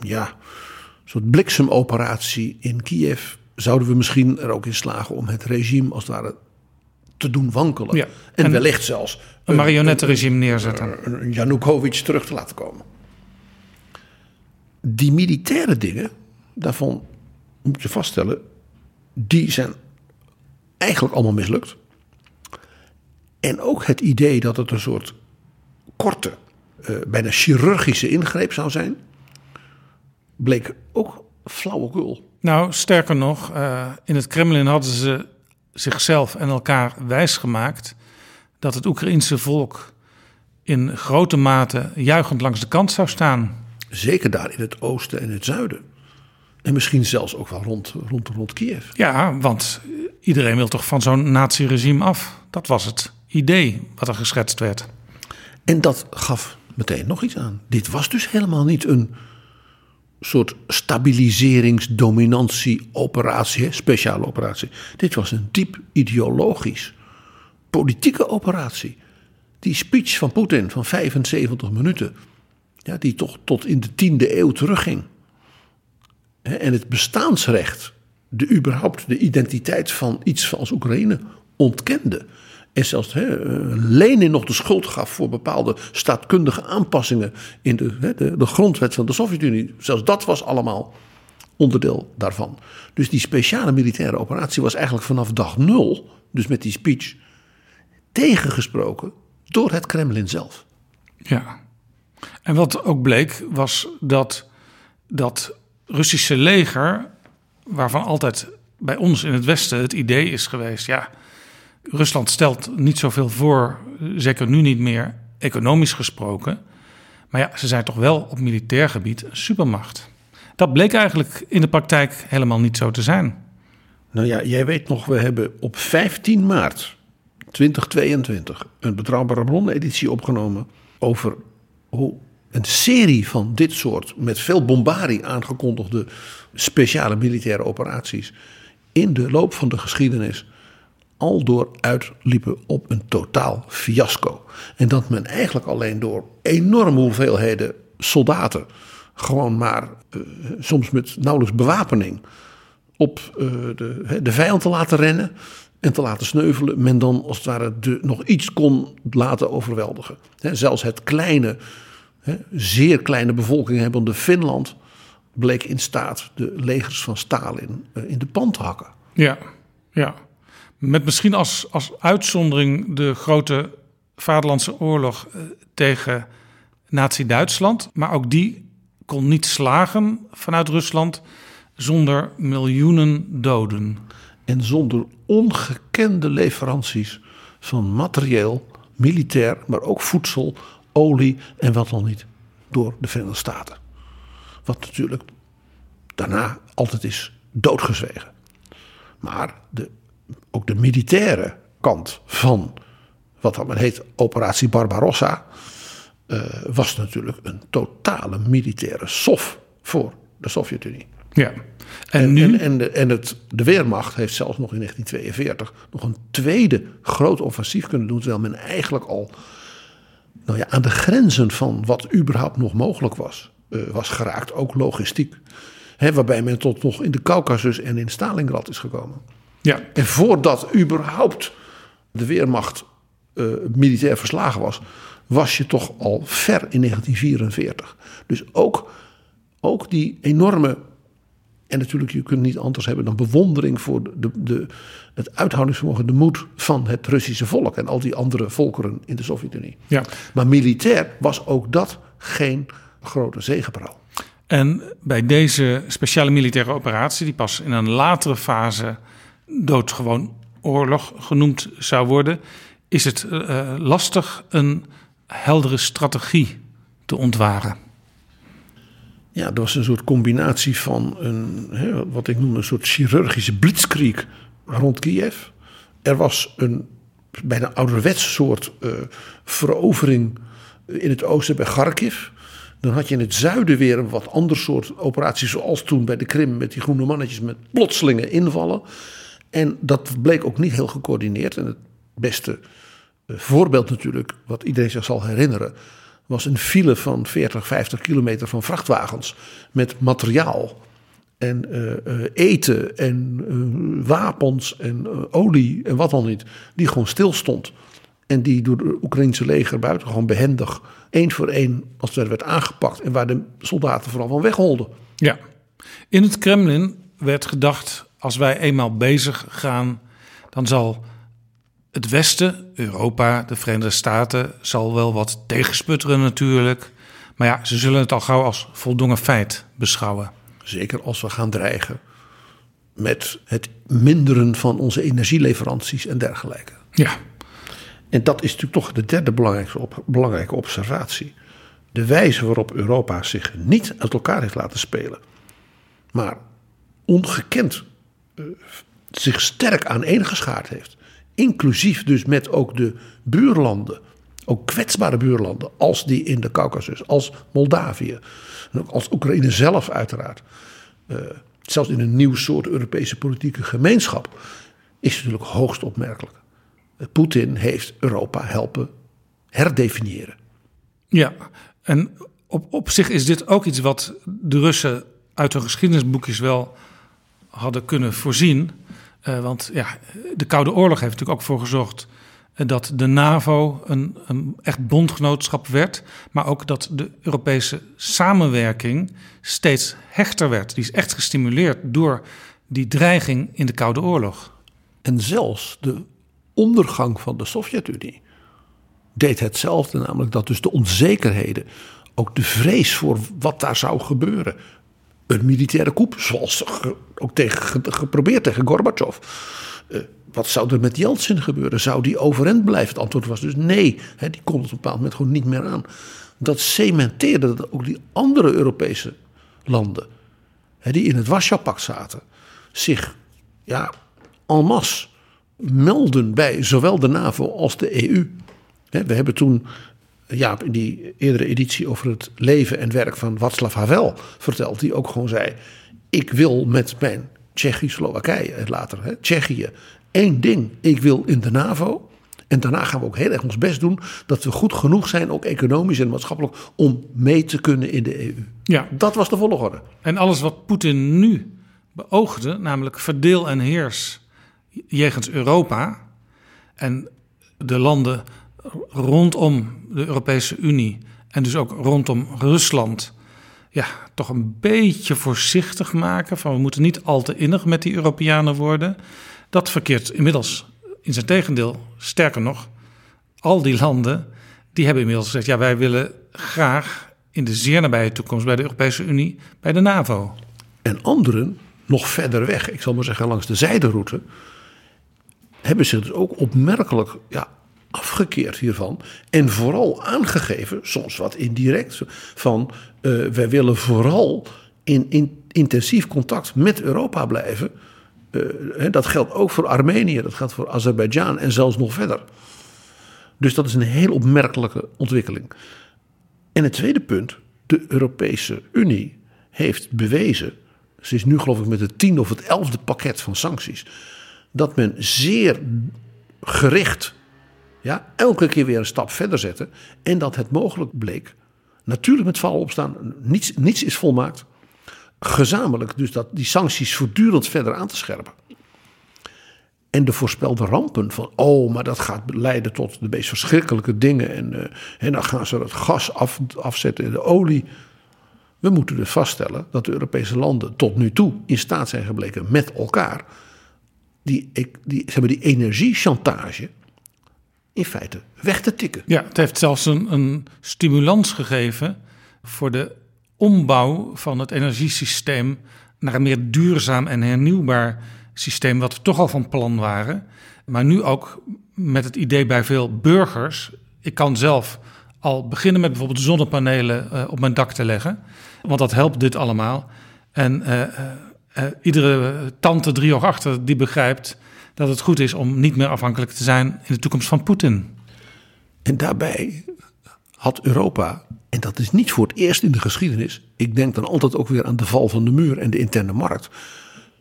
ja, soort bliksemoperatie in Kiev zouden we misschien er ook in slagen om het regime als het ware te doen wankelen. Ja, en, en, wellicht zelfs een marionettenregime neerzetten. Een Janukovic terug te laten komen. Die militaire dingen, daarvan moet je vaststellen, die zijn eigenlijk allemaal mislukt. En ook het idee dat het een soort korte, uh, bijna chirurgische ingreep zou zijn, bleek ook flauwekul. Nou, sterker nog, uh, in het Kremlin hadden ze zichzelf en elkaar wijsgemaakt dat het Oekraïense volk in grote mate juichend langs de kant zou staan. Zeker daar in het oosten en het zuiden. En misschien zelfs ook wel rond, rond, rond Kiev. Ja, want iedereen wil toch van zo'n naziregime af. Dat was het idee wat er geschetst werd. En dat gaf meteen nog iets aan. Dit was dus helemaal niet een soort stabiliseringsdominantie-operatie, speciale operatie. Dit was een diep ideologisch, politieke operatie. Die speech van Poetin van 75 minuten, ja, die toch tot in de tiende eeuw terugging. En het bestaansrecht, de überhaupt de identiteit van iets als Oekraïne ontkende. En zelfs he, Lenin nog de schuld gaf voor bepaalde staatkundige aanpassingen in de, de, de grondwet van de Sovjet-Unie. Zelfs dat was allemaal onderdeel daarvan. Dus die speciale militaire operatie was eigenlijk vanaf dag nul, dus met die speech, tegengesproken door het Kremlin zelf. Ja. En wat ook bleek was dat dat Russische leger, waarvan altijd bij ons in het Westen het idee is geweest, ja, Rusland stelt niet zoveel voor, zeker nu niet meer, economisch gesproken. Maar ja, ze zijn toch wel op militair gebied een supermacht. Dat bleek eigenlijk in de praktijk helemaal niet zo te zijn. Nou ja, jij weet nog, we hebben op 15 maart 2022 een betrouwbare bron-editie opgenomen over hoe een serie van dit soort met veel bombardie aangekondigde speciale militaire operaties in de loop van de geschiedenis al door uitliepen op een totaal fiasco. En dat men eigenlijk alleen door enorme hoeveelheden soldaten, gewoon maar uh, soms met nauwelijks bewapening, op uh, de, de vijand te laten rennen en te laten sneuvelen, men dan als het ware de, nog iets kon laten overweldigen. He, zelfs het kleine, he, zeer kleine bevolking hebbende Finland bleek in staat de legers van Stalin uh, in de pan te hakken. Ja, ja. Met misschien als, als uitzondering de grote Vaderlandse oorlog uh, tegen Nazi-Duitsland. Maar ook die kon niet slagen vanuit Rusland zonder miljoenen doden. En zonder ongekende leveranties van materieel, militair, maar ook voedsel, olie en wat dan niet door de Verenigde Staten. Wat natuurlijk daarna altijd is doodgezwegen. Maar de, ook de militaire kant van wat dan heet Operatie Barbarossa. Uh, was natuurlijk een totale militaire sof voor de Sovjet-Unie. Ja. En, en, nu? En, en, de, en het, de Weermacht heeft zelfs nog in 1942 nog een tweede groot offensief kunnen doen. Terwijl men eigenlijk al nou ja, aan de grenzen van wat überhaupt nog mogelijk was, uh, was geraakt. Ook logistiek. He, waarbij men tot nog in de Caucasus en in Stalingrad is gekomen. Ja. En voordat überhaupt de Weermacht uh, militair verslagen was, was je toch al ver in 1944. Dus ook, ook die enorme. En natuurlijk, je kunt niet anders hebben dan bewondering voor de, de, het uithoudingsvermogen, de moed van het Russische volk en al die andere volkeren in de Sovjet-Unie. Ja. Maar militair was ook dat geen grote zegepraal. En bij deze speciale militaire operatie, die pas in een latere fase doodgewoon oorlog genoemd zou worden, is het uh, lastig een heldere strategie te ontwaren. Ja, dat was een soort combinatie van een, hè, wat ik noem een soort chirurgische blitzkrieg rond Kiev. Er was een bijna ouderwetse soort uh, verovering in het oosten bij Kharkiv. Dan had je in het zuiden weer een wat ander soort operatie, zoals toen bij de Krim met die groene mannetjes met plotselinge invallen. En dat bleek ook niet heel gecoördineerd. En het beste voorbeeld natuurlijk, wat iedereen zich zal herinneren, was een file van 40, 50 kilometer van vrachtwagens met materiaal en uh, uh, eten en uh, wapens en olie en wat dan niet, die gewoon stilstond. En die door het Oekraïnse leger buitengewoon behendig één voor één als het werd aangepakt en waar de soldaten vooral van wegholden. Ja, in het Kremlin werd gedacht, als wij eenmaal bezig gaan, dan zal het Westen, Europa, de Verenigde Staten, zal wel wat tegensputteren natuurlijk. Maar ja, ze zullen het al gauw als voldongen feit beschouwen. Zeker als we gaan dreigen met het minderen van onze energieleveranties en dergelijke. Ja. En dat is natuurlijk toch de derde belangrijke, op, belangrijke observatie. De wijze waarop Europa zich niet uit elkaar heeft laten spelen, maar ongekend uh, zich sterk aan één geschaard heeft. Inclusief dus met ook de buurlanden, ook kwetsbare buurlanden, als die in de Caucasus, als Moldavië, en ook als Oekraïne zelf uiteraard. Uh, zelfs in een nieuw soort Europese politieke gemeenschap, is natuurlijk hoogst opmerkelijk. Poetin heeft Europa helpen herdefiniëren. Ja, en op, op zich is dit ook iets wat de Russen uit hun geschiedenisboekjes wel hadden kunnen voorzien. Uh, want ja, de Koude Oorlog heeft natuurlijk ook voor gezorgd eh, dat de NAVO een, een echt bondgenootschap werd, maar ook dat de Europese samenwerking steeds hechter werd. Die is echt gestimuleerd door die dreiging in de Koude Oorlog. En zelfs de ondergang van de Sovjet-Unie deed hetzelfde, namelijk dat dus de onzekerheden, ook de vrees voor wat daar zou gebeuren, een militaire coup, zoals ook tegen, geprobeerd tegen Gorbachev. Eh, wat zou er met Yeltsin gebeuren? Zou die overeind blijven? Het antwoord was dus nee. Hè, die kon het op een bepaald moment gewoon niet meer aan. Dat cementeerde dat ook die andere Europese landen, die in het Warschau-pact zaten, zich ja, en masse melden bij zowel de NAVO als de EU. We hebben toen ja, in die eerdere editie over het leven en werk van Václav Havel verteld, die ook gewoon zei: Ik wil met mijn Tsjechië-Slowakije en later hè, Tsjechië één ding. Ik wil in de NAVO. En daarna gaan we ook heel erg ons best doen dat we goed genoeg zijn, ook economisch en maatschappelijk, om mee te kunnen in de EU. Ja. Dat was de volgorde. En alles wat Poetin nu beoogde, namelijk verdeel en heers jegens Europa en de landen rondom de Europese Unie en dus ook rondom Rusland, ja, toch een beetje voorzichtig maken. Van we moeten niet al te innig met die Europeanen worden. Dat verkeert inmiddels in zijn tegendeel. Sterker nog, al die landen die hebben inmiddels gezegd: ja, wij willen graag in de zeer nabije toekomst bij de Europese Unie, bij de NAVO. En anderen, nog verder weg, ik zal maar zeggen langs de zijderoute, hebben zich dus ook opmerkelijk ja, afgekeerd hiervan. En vooral aangegeven, soms wat indirect, van eh, wij willen vooral in, in intensief contact met Europa blijven. Eh, dat geldt ook voor Armenië, dat geldt voor Azerbeidzjan en zelfs nog verder. Dus dat is een heel opmerkelijke ontwikkeling. En het tweede punt, de Europese Unie heeft bewezen, ze is nu geloof ik met het tiende of het elfde pakket van sancties, dat men zeer gericht ja, elke keer weer een stap verder zette en dat het mogelijk bleek, natuurlijk met vallen opstaan, niets, niets is volmaakt, gezamenlijk dus dat die sancties voortdurend verder aan te scherpen. En de voorspelde rampen van, oh, maar dat gaat leiden tot de meest verschrikkelijke dingen. En, eh, en dan gaan ze het gas af, afzetten en de olie. We moeten dus vaststellen dat de Europese landen tot nu toe in staat zijn gebleken met elkaar. Die, die, ze hebben die energiechantage in feite weg te tikken. Ja, het heeft zelfs een, een stimulans gegeven voor de ombouw van het energiesysteem naar een meer duurzaam en hernieuwbaar systeem, wat we toch al van plan waren. Maar nu ook met het idee bij veel burgers. Ik kan zelf al beginnen met bijvoorbeeld zonnepanelen uh, op mijn dak te leggen, want dat helpt dit allemaal. En uh, uh, iedere tante drie of achter die begrijpt dat het goed is om niet meer afhankelijk te zijn in de toekomst van Poetin. En daarbij had Europa, en dat is niet voor het eerst in de geschiedenis, ik denk dan altijd ook weer aan de val van de muur en de interne markt,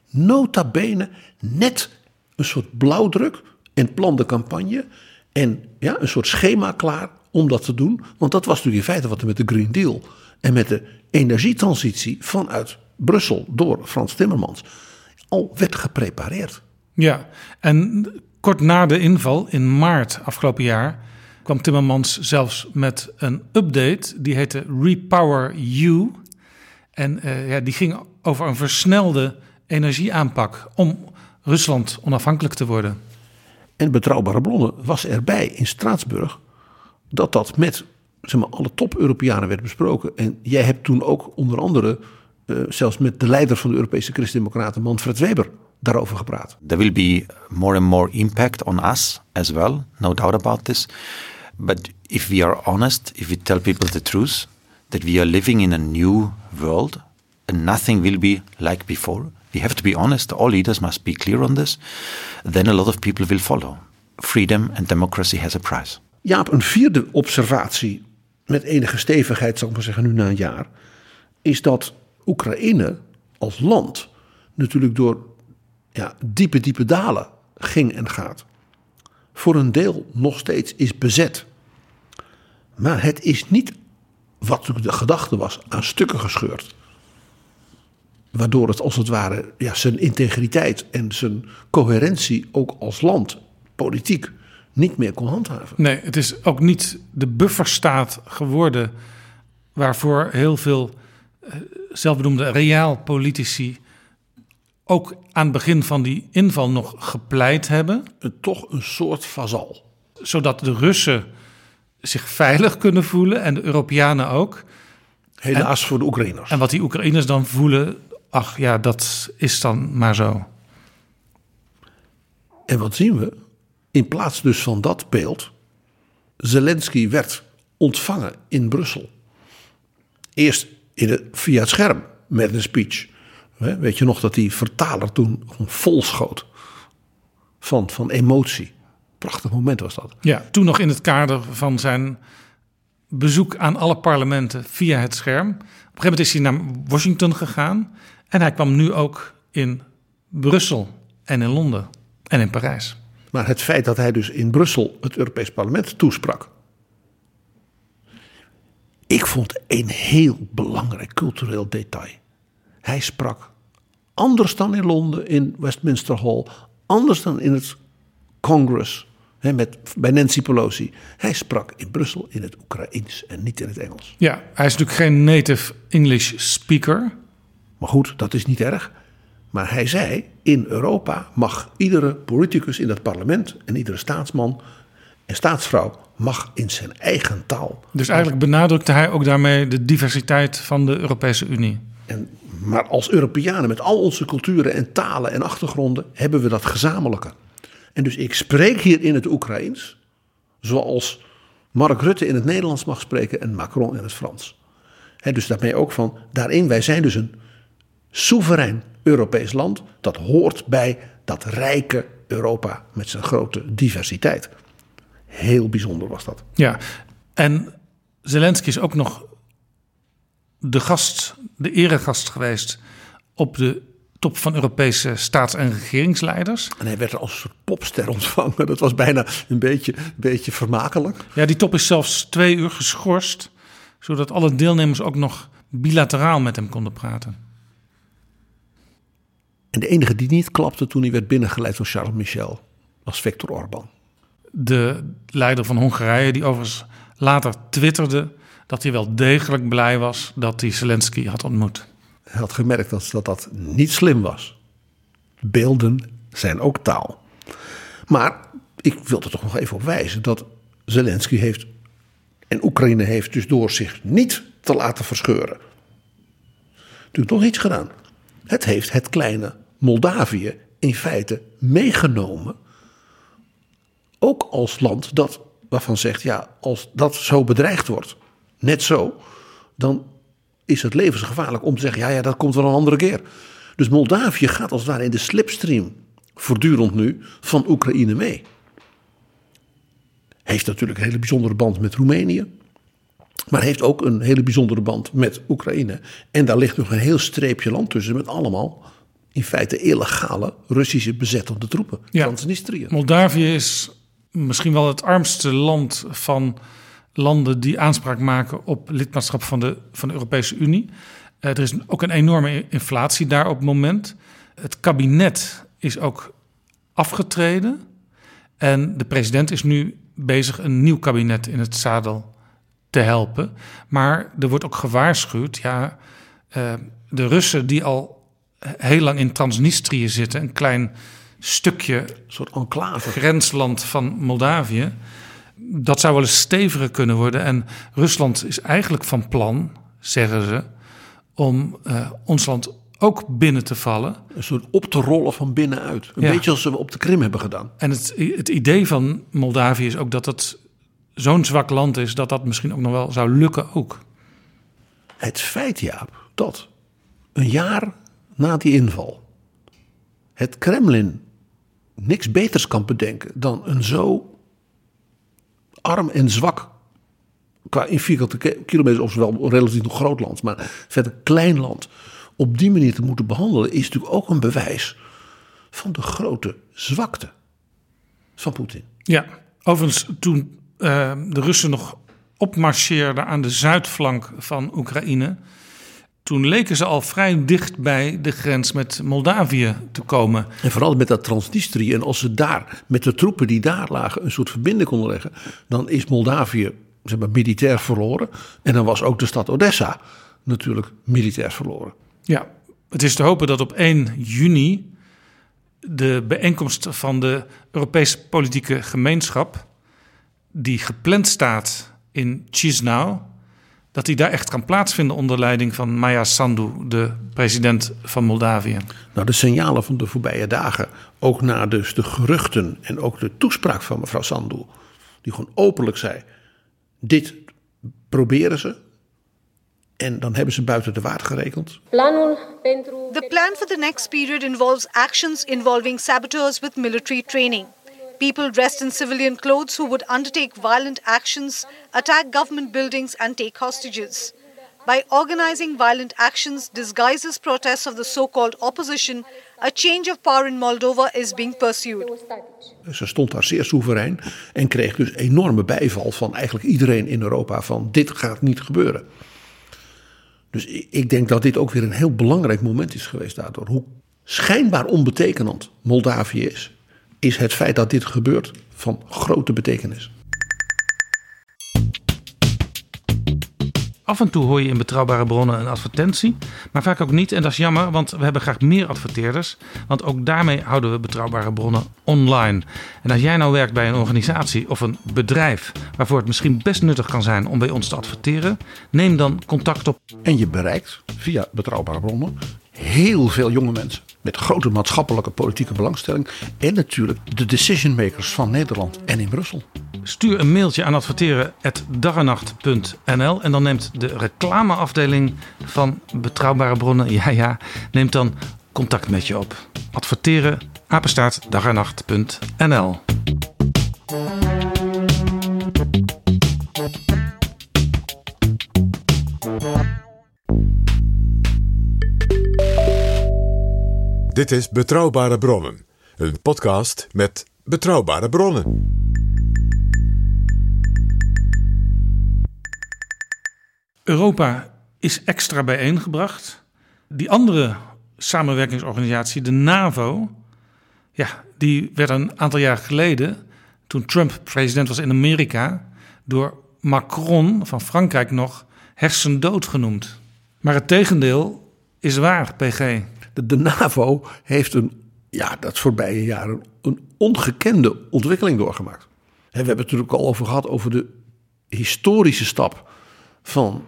nota bene net een soort blauwdruk en plan de campagne en ja, een soort schema klaar om dat te doen. Want dat was natuurlijk in feite wat er met de Green Deal en met de energietransitie vanuit Brussel door Frans Timmermans al werd geprepareerd. Ja, en kort na de inval in maart afgelopen jaar kwam Timmermans zelfs met een update die heette Repower You. En uh, ja, die ging over een versnelde energieaanpak om Rusland onafhankelijk te worden. En betrouwbare bronnen was erbij in Straatsburg dat dat met zeg maar, alle top-Europeanen werd besproken. En jij hebt toen ook onder andere uh, zelfs met de leider van de Europese Christen-Democraten, Manfred Weber, daarover gepraat. There will be more and more impact on us as well, no doubt about this. But if we are honest, if we tell people the truth, that we are living in a new world and nothing will be like before, we have to be honest, all leaders must be clear on this, then a lot of people will follow. Freedom and democracy has a price. Jaap, een vierde observatie met enige stevigheid, zal ik maar zeggen, nu na een jaar, is dat Oekraïne als land natuurlijk door ja, diepe, diepe dalen ging en gaat. Voor een deel nog steeds is bezet. Maar het is niet wat de gedachte was aan stukken gescheurd. Waardoor het als het ware ja, zijn integriteit en zijn coherentie ook als land, politiek, niet meer kon handhaven. Nee, het is ook niet de bufferstaat geworden waarvoor heel veel eh, zelfbenoemde realpolitici ook aan het begin van die inval nog gepleit hebben. Een, toch een soort vazal. Zodat de Russen zich veilig kunnen voelen en de Europeanen ook. Helaas En- voor de Oekraïners. En wat die Oekraïners dan voelen, ach ja, dat is dan maar zo. En wat zien we? In plaats dus van dat beeld, Zelensky werd ontvangen in Brussel. Eerst in het, via het scherm met een speech. Weet je nog dat die vertaler toen vol schoot van, van emotie. Prachtig moment was dat. Ja, toen nog in het kader van zijn bezoek aan alle parlementen via het scherm. Op een gegeven moment is hij naar Washington gegaan. En hij kwam nu ook in Brussel en in Londen en in Parijs. Maar het feit dat hij dus in Brussel het Europees Parlement toesprak. Ik vond een heel belangrijk cultureel detail. Hij sprak anders dan in Londen in Westminster Hall, anders dan in het Congress hè, met, bij Nancy Pelosi. Hij sprak in Brussel in het Oekraïens en niet in het Engels. Ja, hij is natuurlijk geen native English speaker. Maar goed, dat is niet erg. Maar hij zei: in Europa mag iedere politicus in dat parlement en iedere staatsman en staatsvrouw mag in zijn eigen taal. Dus eigenlijk benadrukte hij ook daarmee de diversiteit van de Europese Unie. En, maar als Europeanen met al onze culturen en talen en achtergronden hebben we dat gezamenlijke. En dus ik spreek hier in het Oekraïens, zoals Mark Rutte in het Nederlands mag spreken en Macron in het Frans. Hè, dus daarmee ook van, daarin, wij zijn dus een soeverein Europees land. Dat hoort bij dat rijke Europa met zijn grote diversiteit. Heel bijzonder was dat. Ja, en Zelensky is ook nog de gast, de eregast geweest op de top van Europese staats- en regeringsleiders. En hij werd er als een soort popster ontvangen. Dat was bijna een beetje, een beetje vermakelijk. Ja, die top is zelfs twee uur geschorst, zodat alle deelnemers ook nog bilateraal met hem konden praten. En de enige die niet klapte toen hij werd binnengeleid door Charles Michel was Viktor Orban. De leider van Hongarije, die overigens later twitterde dat hij wel degelijk blij was dat hij Zelensky had ontmoet. Hij had gemerkt dat dat, niet slim was. Beelden zijn ook taal. Maar ik wil er toch nog even op wijzen dat Zelensky heeft en Oekraïne heeft dus door zich niet te laten verscheuren. Natuurlijk nog iets gedaan. Het heeft het kleine Moldavië in feite meegenomen. Ook als land dat, waarvan zegt, ja, als dat zo bedreigd wordt, net zo, dan is het levensgevaarlijk om te zeggen, ja, ja, dat komt wel een andere keer. Dus Moldavië gaat als het ware in de slipstream voortdurend nu van Oekraïne mee. Heeft natuurlijk een hele bijzondere band met Roemenië. Maar heeft ook een hele bijzondere band met Oekraïne. En daar ligt nog een heel streepje land tussen met allemaal in feite illegale Russische bezettende troepen. Ja. Transnistrië. Moldavië is misschien wel het armste land van landen die aanspraak maken op lidmaatschap van de, van de Europese Unie. Eh, er is ook een enorme inflatie daar op het moment. Het kabinet is ook afgetreden. En de president is nu bezig een nieuw kabinet in het zadel te helpen. Maar er wordt ook gewaarschuwd, ja, eh, de Russen die al heel lang in Transnistrië zitten, een klein stukje Een soort enclave. grensland van Moldavië. Dat zou wel eens steviger kunnen worden. En Rusland is eigenlijk van plan, zeggen ze, om eh, ons land ook binnen te vallen. Een soort op te rollen van binnenuit. Een Ja. beetje als we op de Krim hebben gedaan. En het, het idee van Moldavië is ook dat het zo'n zwak land is dat dat misschien ook nog wel zou lukken ook. Het feit, Jaap, dat een jaar na die inval het Kremlin niks beters kan bedenken dan een zo arm en zwak, qua in vierkante ki- kilometers, of relatief nog groot land, maar verder klein land, op die manier te moeten behandelen, is natuurlijk ook een bewijs van de grote zwakte van Poetin. Ja, overigens toen eh, de Russen nog opmarcheerden aan de zuidflank van Oekraïne, toen leken ze al vrij dicht bij de grens met Moldavië te komen. En vooral met dat Transnistrië. En als ze daar, met de troepen die daar lagen, een soort verbinding konden leggen, dan is Moldavië zeg maar, militair verloren. En dan was ook de stad Odessa natuurlijk militair verloren. Ja, het is te hopen dat op 1 juni de bijeenkomst van de Europese politieke gemeenschap, die gepland staat in Chisinau, dat die daar echt kan plaatsvinden onder leiding van Maya Sandu, de president van Moldavië. Nou, de signalen van de voorbije dagen, ook na dus de geruchten en ook de toespraak van mevrouw Sandu, die gewoon openlijk zei: dit proberen ze. En dan hebben ze buiten de waard gerekend. The plan for the next period involves actions involving saboteurs with military training. People dressed in civilian clothes who would undertake violent actions, attack government buildings, and take hostages. By organizing violent actions disguises protests of the so called opposition, a change of power in Moldova is being pursued. Ze stond daar zeer soeverein en kreeg dus enorme bijval van eigenlijk iedereen in Europa van dit gaat niet gebeuren. Dus ik denk dat dit ook weer een heel belangrijk moment is geweest daardoor. Hoe schijnbaar onbetekenend Moldavië is, is het feit dat dit gebeurt van grote betekenis. Af en toe hoor je in betrouwbare bronnen een advertentie, maar vaak ook niet. En dat is jammer, want we hebben graag meer adverteerders. Want ook daarmee houden we betrouwbare bronnen online. En als jij nou werkt bij een organisatie of een bedrijf waarvoor het misschien best nuttig kan zijn om bij ons te adverteren, neem dan contact op. En je bereikt via betrouwbare bronnen heel veel jonge mensen met grote maatschappelijke politieke belangstelling en natuurlijk de decision makers van Nederland en in Brussel. Stuur een mailtje aan adverteren@dagenacht.nl en dan neemt de reclameafdeling van Betrouwbare Bronnen, ja ja, neemt dan contact met je op. Adverteren. Dit is Betrouwbare Bronnen, een podcast met betrouwbare bronnen. Europa is extra bijeengebracht. Die andere samenwerkingsorganisatie, de NAVO, ja, die werd een aantal jaar geleden, toen Trump president was in Amerika, door Macron van Frankrijk nog hersendood genoemd. Maar het tegendeel is waar, PG. De, de NAVO heeft een, ja, dat voorbije jaren een ongekende ontwikkeling doorgemaakt. we hebben het natuurlijk al over gehad over de historische stap van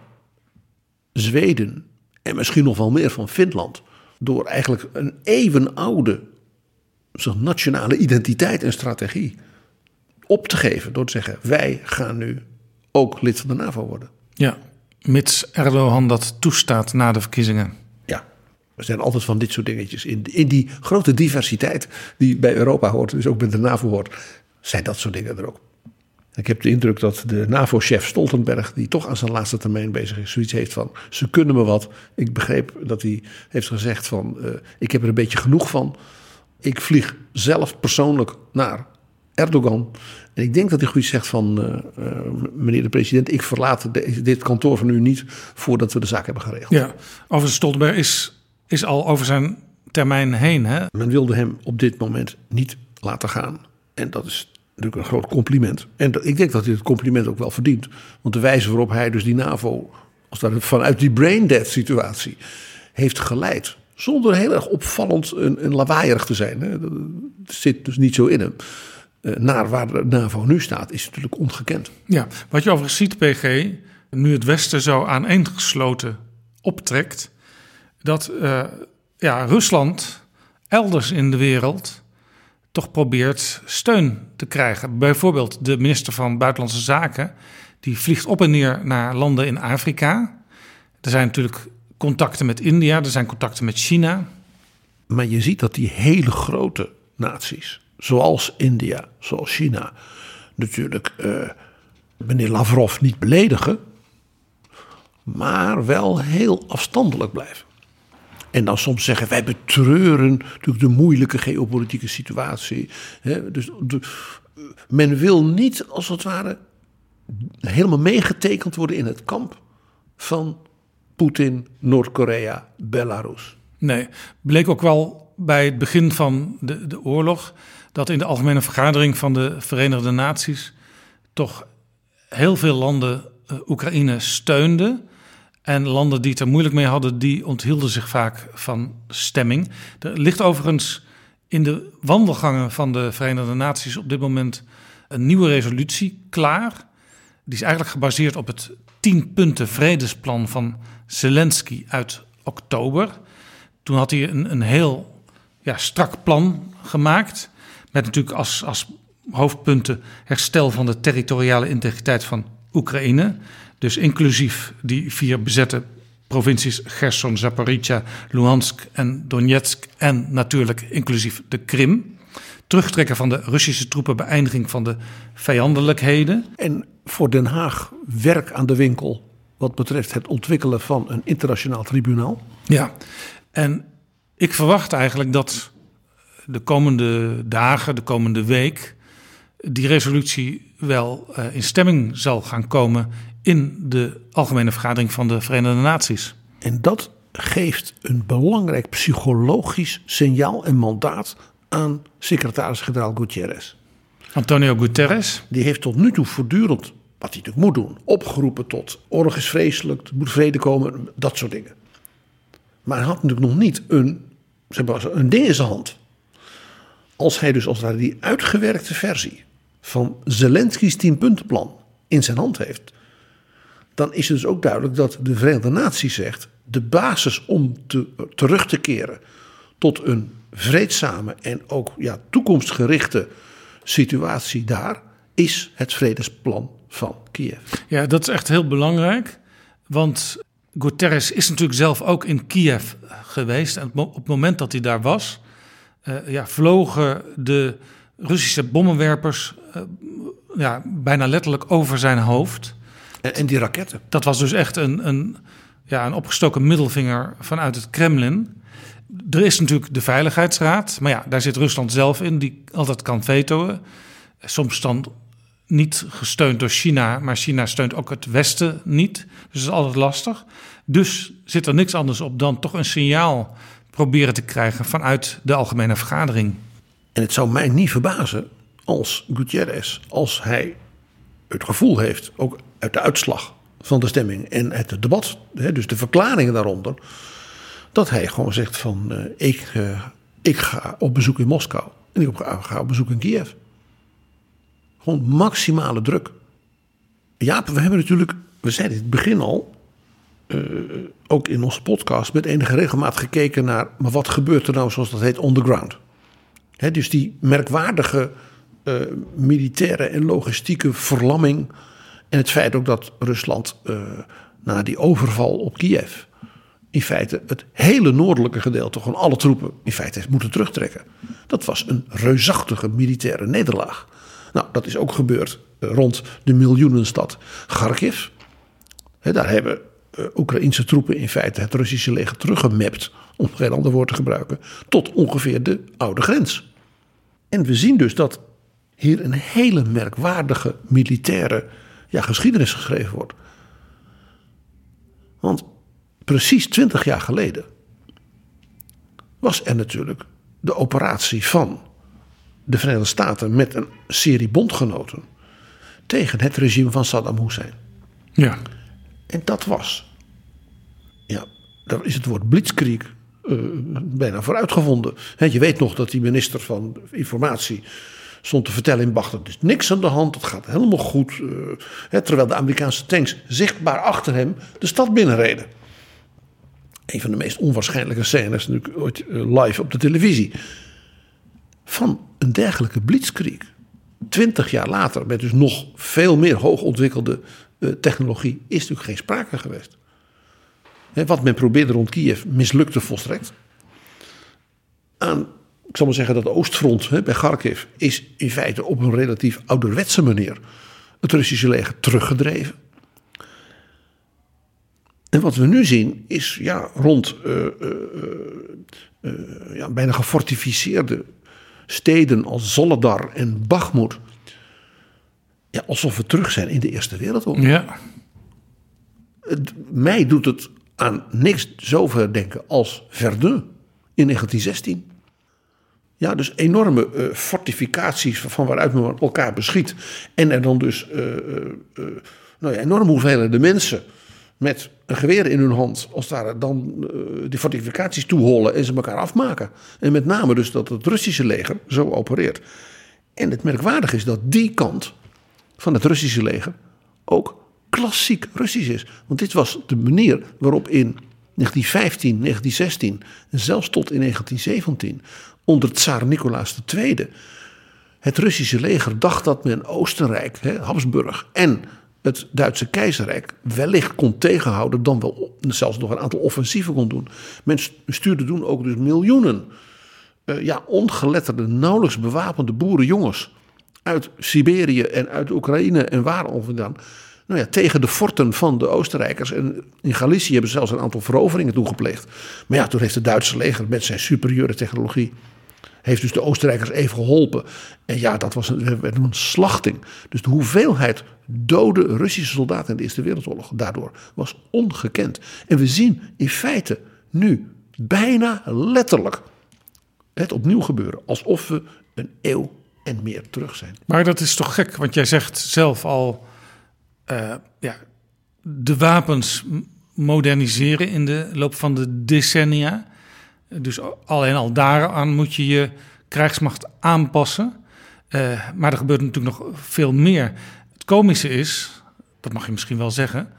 Zweden en misschien nog wel meer van Finland. Door eigenlijk een eeuwenoude zo'n nationale identiteit en strategie op te geven. Door te zeggen, wij gaan nu ook lid van de NAVO worden. Ja, mits Erdogan dat toestaat na de verkiezingen. Er zijn altijd van dit soort dingetjes. In, in die grote diversiteit die bij Europa hoort, dus ook bij de NAVO hoort, zijn dat soort dingen er ook. Ik heb de indruk dat de NAVO-chef Stoltenberg, die toch aan zijn laatste termijn bezig is, zoiets heeft van: ze kunnen me wat. Ik begreep dat hij heeft gezegd van: uh, ik heb er een beetje genoeg van. Ik vlieg zelf persoonlijk naar Erdogan. En ik denk dat hij goed zegt van: uh, uh, meneer de president, ik verlaat dit kantoor van u niet voordat we de zaak hebben geregeld. Ja, over Stoltenberg is, is al over zijn termijn heen. Hè? Men wilde hem op dit moment niet laten gaan. En dat is natuurlijk een groot compliment. En ik denk dat hij het compliment ook wel verdient. Want de wijze waarop hij dus die NAVO, als dat vanuit die brain dead situatie, heeft geleid. Zonder heel erg opvallend en, en lawaaierig te zijn. Hè. Dat zit dus niet zo in hem. Naar waar de NAVO nu staat, is natuurlijk ongekend. Ja, wat je overigens ziet, PG, nu het Westen zo aaneengesloten optrekt, dat uh, ja, Rusland elders in de wereld toch probeert steun te krijgen. Bijvoorbeeld de minister van Buitenlandse Zaken, die vliegt op en neer naar landen in Afrika. Er zijn natuurlijk contacten met India, er zijn contacten met China. Maar je ziet dat die hele grote naties, zoals India, zoals China, natuurlijk uh, meneer Lavrov niet beledigen, maar wel heel afstandelijk blijven. En dan soms zeggen wij betreuren natuurlijk de moeilijke geopolitieke situatie. dus de, men wil niet als het ware helemaal meegetekend worden in het kamp van Poetin, Noord-Korea, Belarus. Nee, bleek ook wel bij het begin van de, de oorlog dat in de algemene vergadering van de Verenigde Naties toch heel veel landen uh, Oekraïne steunden. En landen die het er moeilijk mee hadden, die onthielden zich vaak van stemming. Er ligt overigens in de wandelgangen van de Verenigde Naties op dit moment een nieuwe resolutie klaar. Die is eigenlijk gebaseerd op het 10 punten vredesplan van Zelensky uit oktober. Toen had hij een, een heel ja, strak plan gemaakt. Met natuurlijk als, als hoofdpunten herstel van de territoriale integriteit van Oekraïne. Dus inclusief die vier bezette provincies Gerson, Zaporizhia, Luhansk en Donetsk. En natuurlijk inclusief de Krim. Terugtrekken van de Russische troepen, beëindiging van de vijandelijkheden. En voor Den Haag werk aan de winkel wat betreft het ontwikkelen van een internationaal tribunaal. Ja, en ik verwacht eigenlijk dat de komende dagen, de komende week, die resolutie wel uh, in stemming zal gaan komen in de Algemene Vergadering van de Verenigde Naties. En dat geeft een belangrijk psychologisch signaal en mandaat aan secretaris-generaal Gutierrez. Antonio Guterres. Die heeft tot nu toe voortdurend, wat hij natuurlijk moet doen, opgeroepen tot oorlog is vreselijk, er moet vrede komen, dat soort dingen. Maar hij had natuurlijk nog niet een, zeg maar, een ding in zijn hand. Als hij dus als het ware die uitgewerkte versie van Zelensky's tienpuntenplan in zijn hand heeft, dan is het dus ook duidelijk dat de Verenigde Naties zegt: de basis om te, terug te keren tot een vreedzame en ook ja, toekomstgerichte situatie daar is het vredesplan van Kiev. Ja, dat is echt heel belangrijk. Want Guterres is natuurlijk zelf ook in Kiev geweest. En op het moment dat hij daar was, uh, ja, vlogen de Russische bommenwerpers uh, ja, bijna letterlijk over zijn hoofd. En, en, die raketten? Dat was dus echt een, een, ja, een opgestoken middelvinger vanuit het Kremlin. Er is natuurlijk de Veiligheidsraad, maar ja, daar zit Rusland zelf in, die altijd kan vetoen. Soms dan niet gesteund door China, maar China steunt ook het Westen niet. Dus dat is altijd lastig. Dus zit er niks anders op dan toch een signaal proberen te krijgen vanuit de algemene vergadering. En het zou mij niet verbazen als Gutierrez, als hij het gevoel heeft, ook uit de uitslag van de stemming en uit het debat, dus de verklaringen daaronder, dat hij gewoon zegt van uh, ik, uh, ik ga op bezoek in Moskou en ik ga op bezoek in Kiev. Gewoon maximale druk. Ja, we hebben natuurlijk, we zeiden in het begin al, uh, ook in onze podcast met enige regelmaat gekeken naar, maar wat gebeurt er nou zoals dat heet on the ground? He, dus die merkwaardige militaire en logistieke verlamming en het feit ook dat Rusland uh, na die overval op Kiev in feite het hele noordelijke gedeelte, gewoon alle troepen, in feite heeft moeten terugtrekken. Dat was een reusachtige militaire nederlaag. Nou, dat is ook gebeurd rond de miljoenenstad Kharkiv. Daar hebben uh, Oekraïnse troepen in feite het Russische leger teruggemapt, om geen ander woord te gebruiken, tot ongeveer de oude grens. En we zien dus dat hier een hele merkwaardige militaire ja, geschiedenis geschreven wordt. Want precies twintig jaar geleden was er natuurlijk de operatie van de Verenigde Staten met een serie bondgenoten tegen het regime van Saddam Hussein. Ja. En dat was, ja, daar is het woord blitzkrieg uh, bijna voor uitgevonden. je weet nog dat die minister van Informatie stond te vertellen in Bagdad: er is niks aan de hand, het gaat helemaal goed. Uh, terwijl de Amerikaanse tanks zichtbaar achter hem de stad binnenreden. Een van de meest onwaarschijnlijke scènes natuurlijk uh, live op de televisie. Van een dergelijke blitzkrieg. Twintig jaar later, met dus nog veel meer hoogontwikkelde uh, technologie, is natuurlijk geen sprake geweest. Wat men probeerde rond Kiev mislukte volstrekt. Aan, ik zal maar zeggen dat de oostfront he, bij Kharkiv is in feite op een relatief ouderwetse manier het Russische leger teruggedreven. En wat we nu zien is ja, rond uh, uh, uh, ja, bijna gefortificeerde steden als Zoledar en Bakhmut. Ja, alsof we terug zijn in de Eerste Wereldoorlog. Ja. Het, mij doet het aan niks zover denken als Verdun in 1916. Ja, dus enorme uh, fortificaties van waaruit men elkaar beschiet. En er dan dus uh, uh, nou ja, enorme hoeveelheden mensen met een geweer in hun hand, als daar dan die fortificaties toehollen en ze elkaar afmaken. En met name dus dat het Russische leger zo opereert. En het merkwaardige is dat die kant van het Russische leger ook klassiek Russisch is. Want dit was de manier waarop in 1915, 1916 en zelfs tot in 1917 onder tsaar Nicolaas II het Russische leger dacht dat men Oostenrijk, Habsburg en het Duitse keizerrijk wellicht kon tegenhouden, dan wel zelfs nog een aantal offensieven kon doen. Men stuurde toen ook dus miljoenen uh, ja, ongeletterde, nauwelijks bewapende boerenjongens uit Siberië en uit Oekraïne en waar vandaan. Nou ja, tegen de forten van de Oostenrijkers. En in Galicië hebben ze zelfs een aantal veroveringen toegepleegd. Maar ja, toen heeft het Duitse leger met zijn superieure technologie heeft dus de Oostenrijkers even geholpen. En ja, dat was een, slachting. Dus de hoeveelheid dode Russische soldaten in de Eerste Wereldoorlog daardoor was ongekend. En we zien in feite nu bijna letterlijk het opnieuw gebeuren. Alsof we een eeuw en meer terug zijn. Maar dat is toch gek, want jij zegt zelf al... Uh, ja, de wapens moderniseren in de loop van de decennia. Dus alleen al daaraan moet je je krijgsmacht aanpassen. Uh, maar er gebeurt natuurlijk nog veel meer. Het komische is, dat mag je misschien wel zeggen,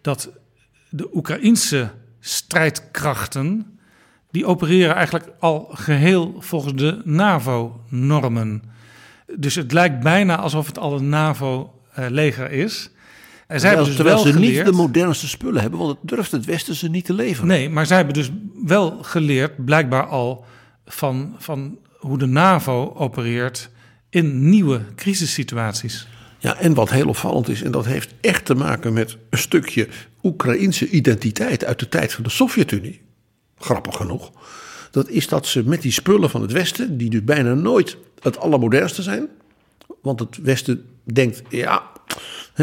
dat de Oekraïnse strijdkrachten, die opereren eigenlijk al geheel volgens de NAVO-normen. Dus het lijkt bijna alsof het al een NAVO-leger is. En zij hebben dus terwijl ze niet de modernste spullen hebben, want het durft het Westen ze niet te leveren. Nee, maar zij hebben dus wel geleerd, blijkbaar al, van, van hoe de NAVO opereert in nieuwe crisissituaties. Ja, en wat heel opvallend is, en dat heeft echt te maken met een stukje Oekraïnse identiteit uit de tijd van de Sovjet-Unie. Grappig genoeg. Dat is dat ze met die spullen van het Westen, die dus bijna nooit het allermodernste zijn. Want het Westen denkt, ja,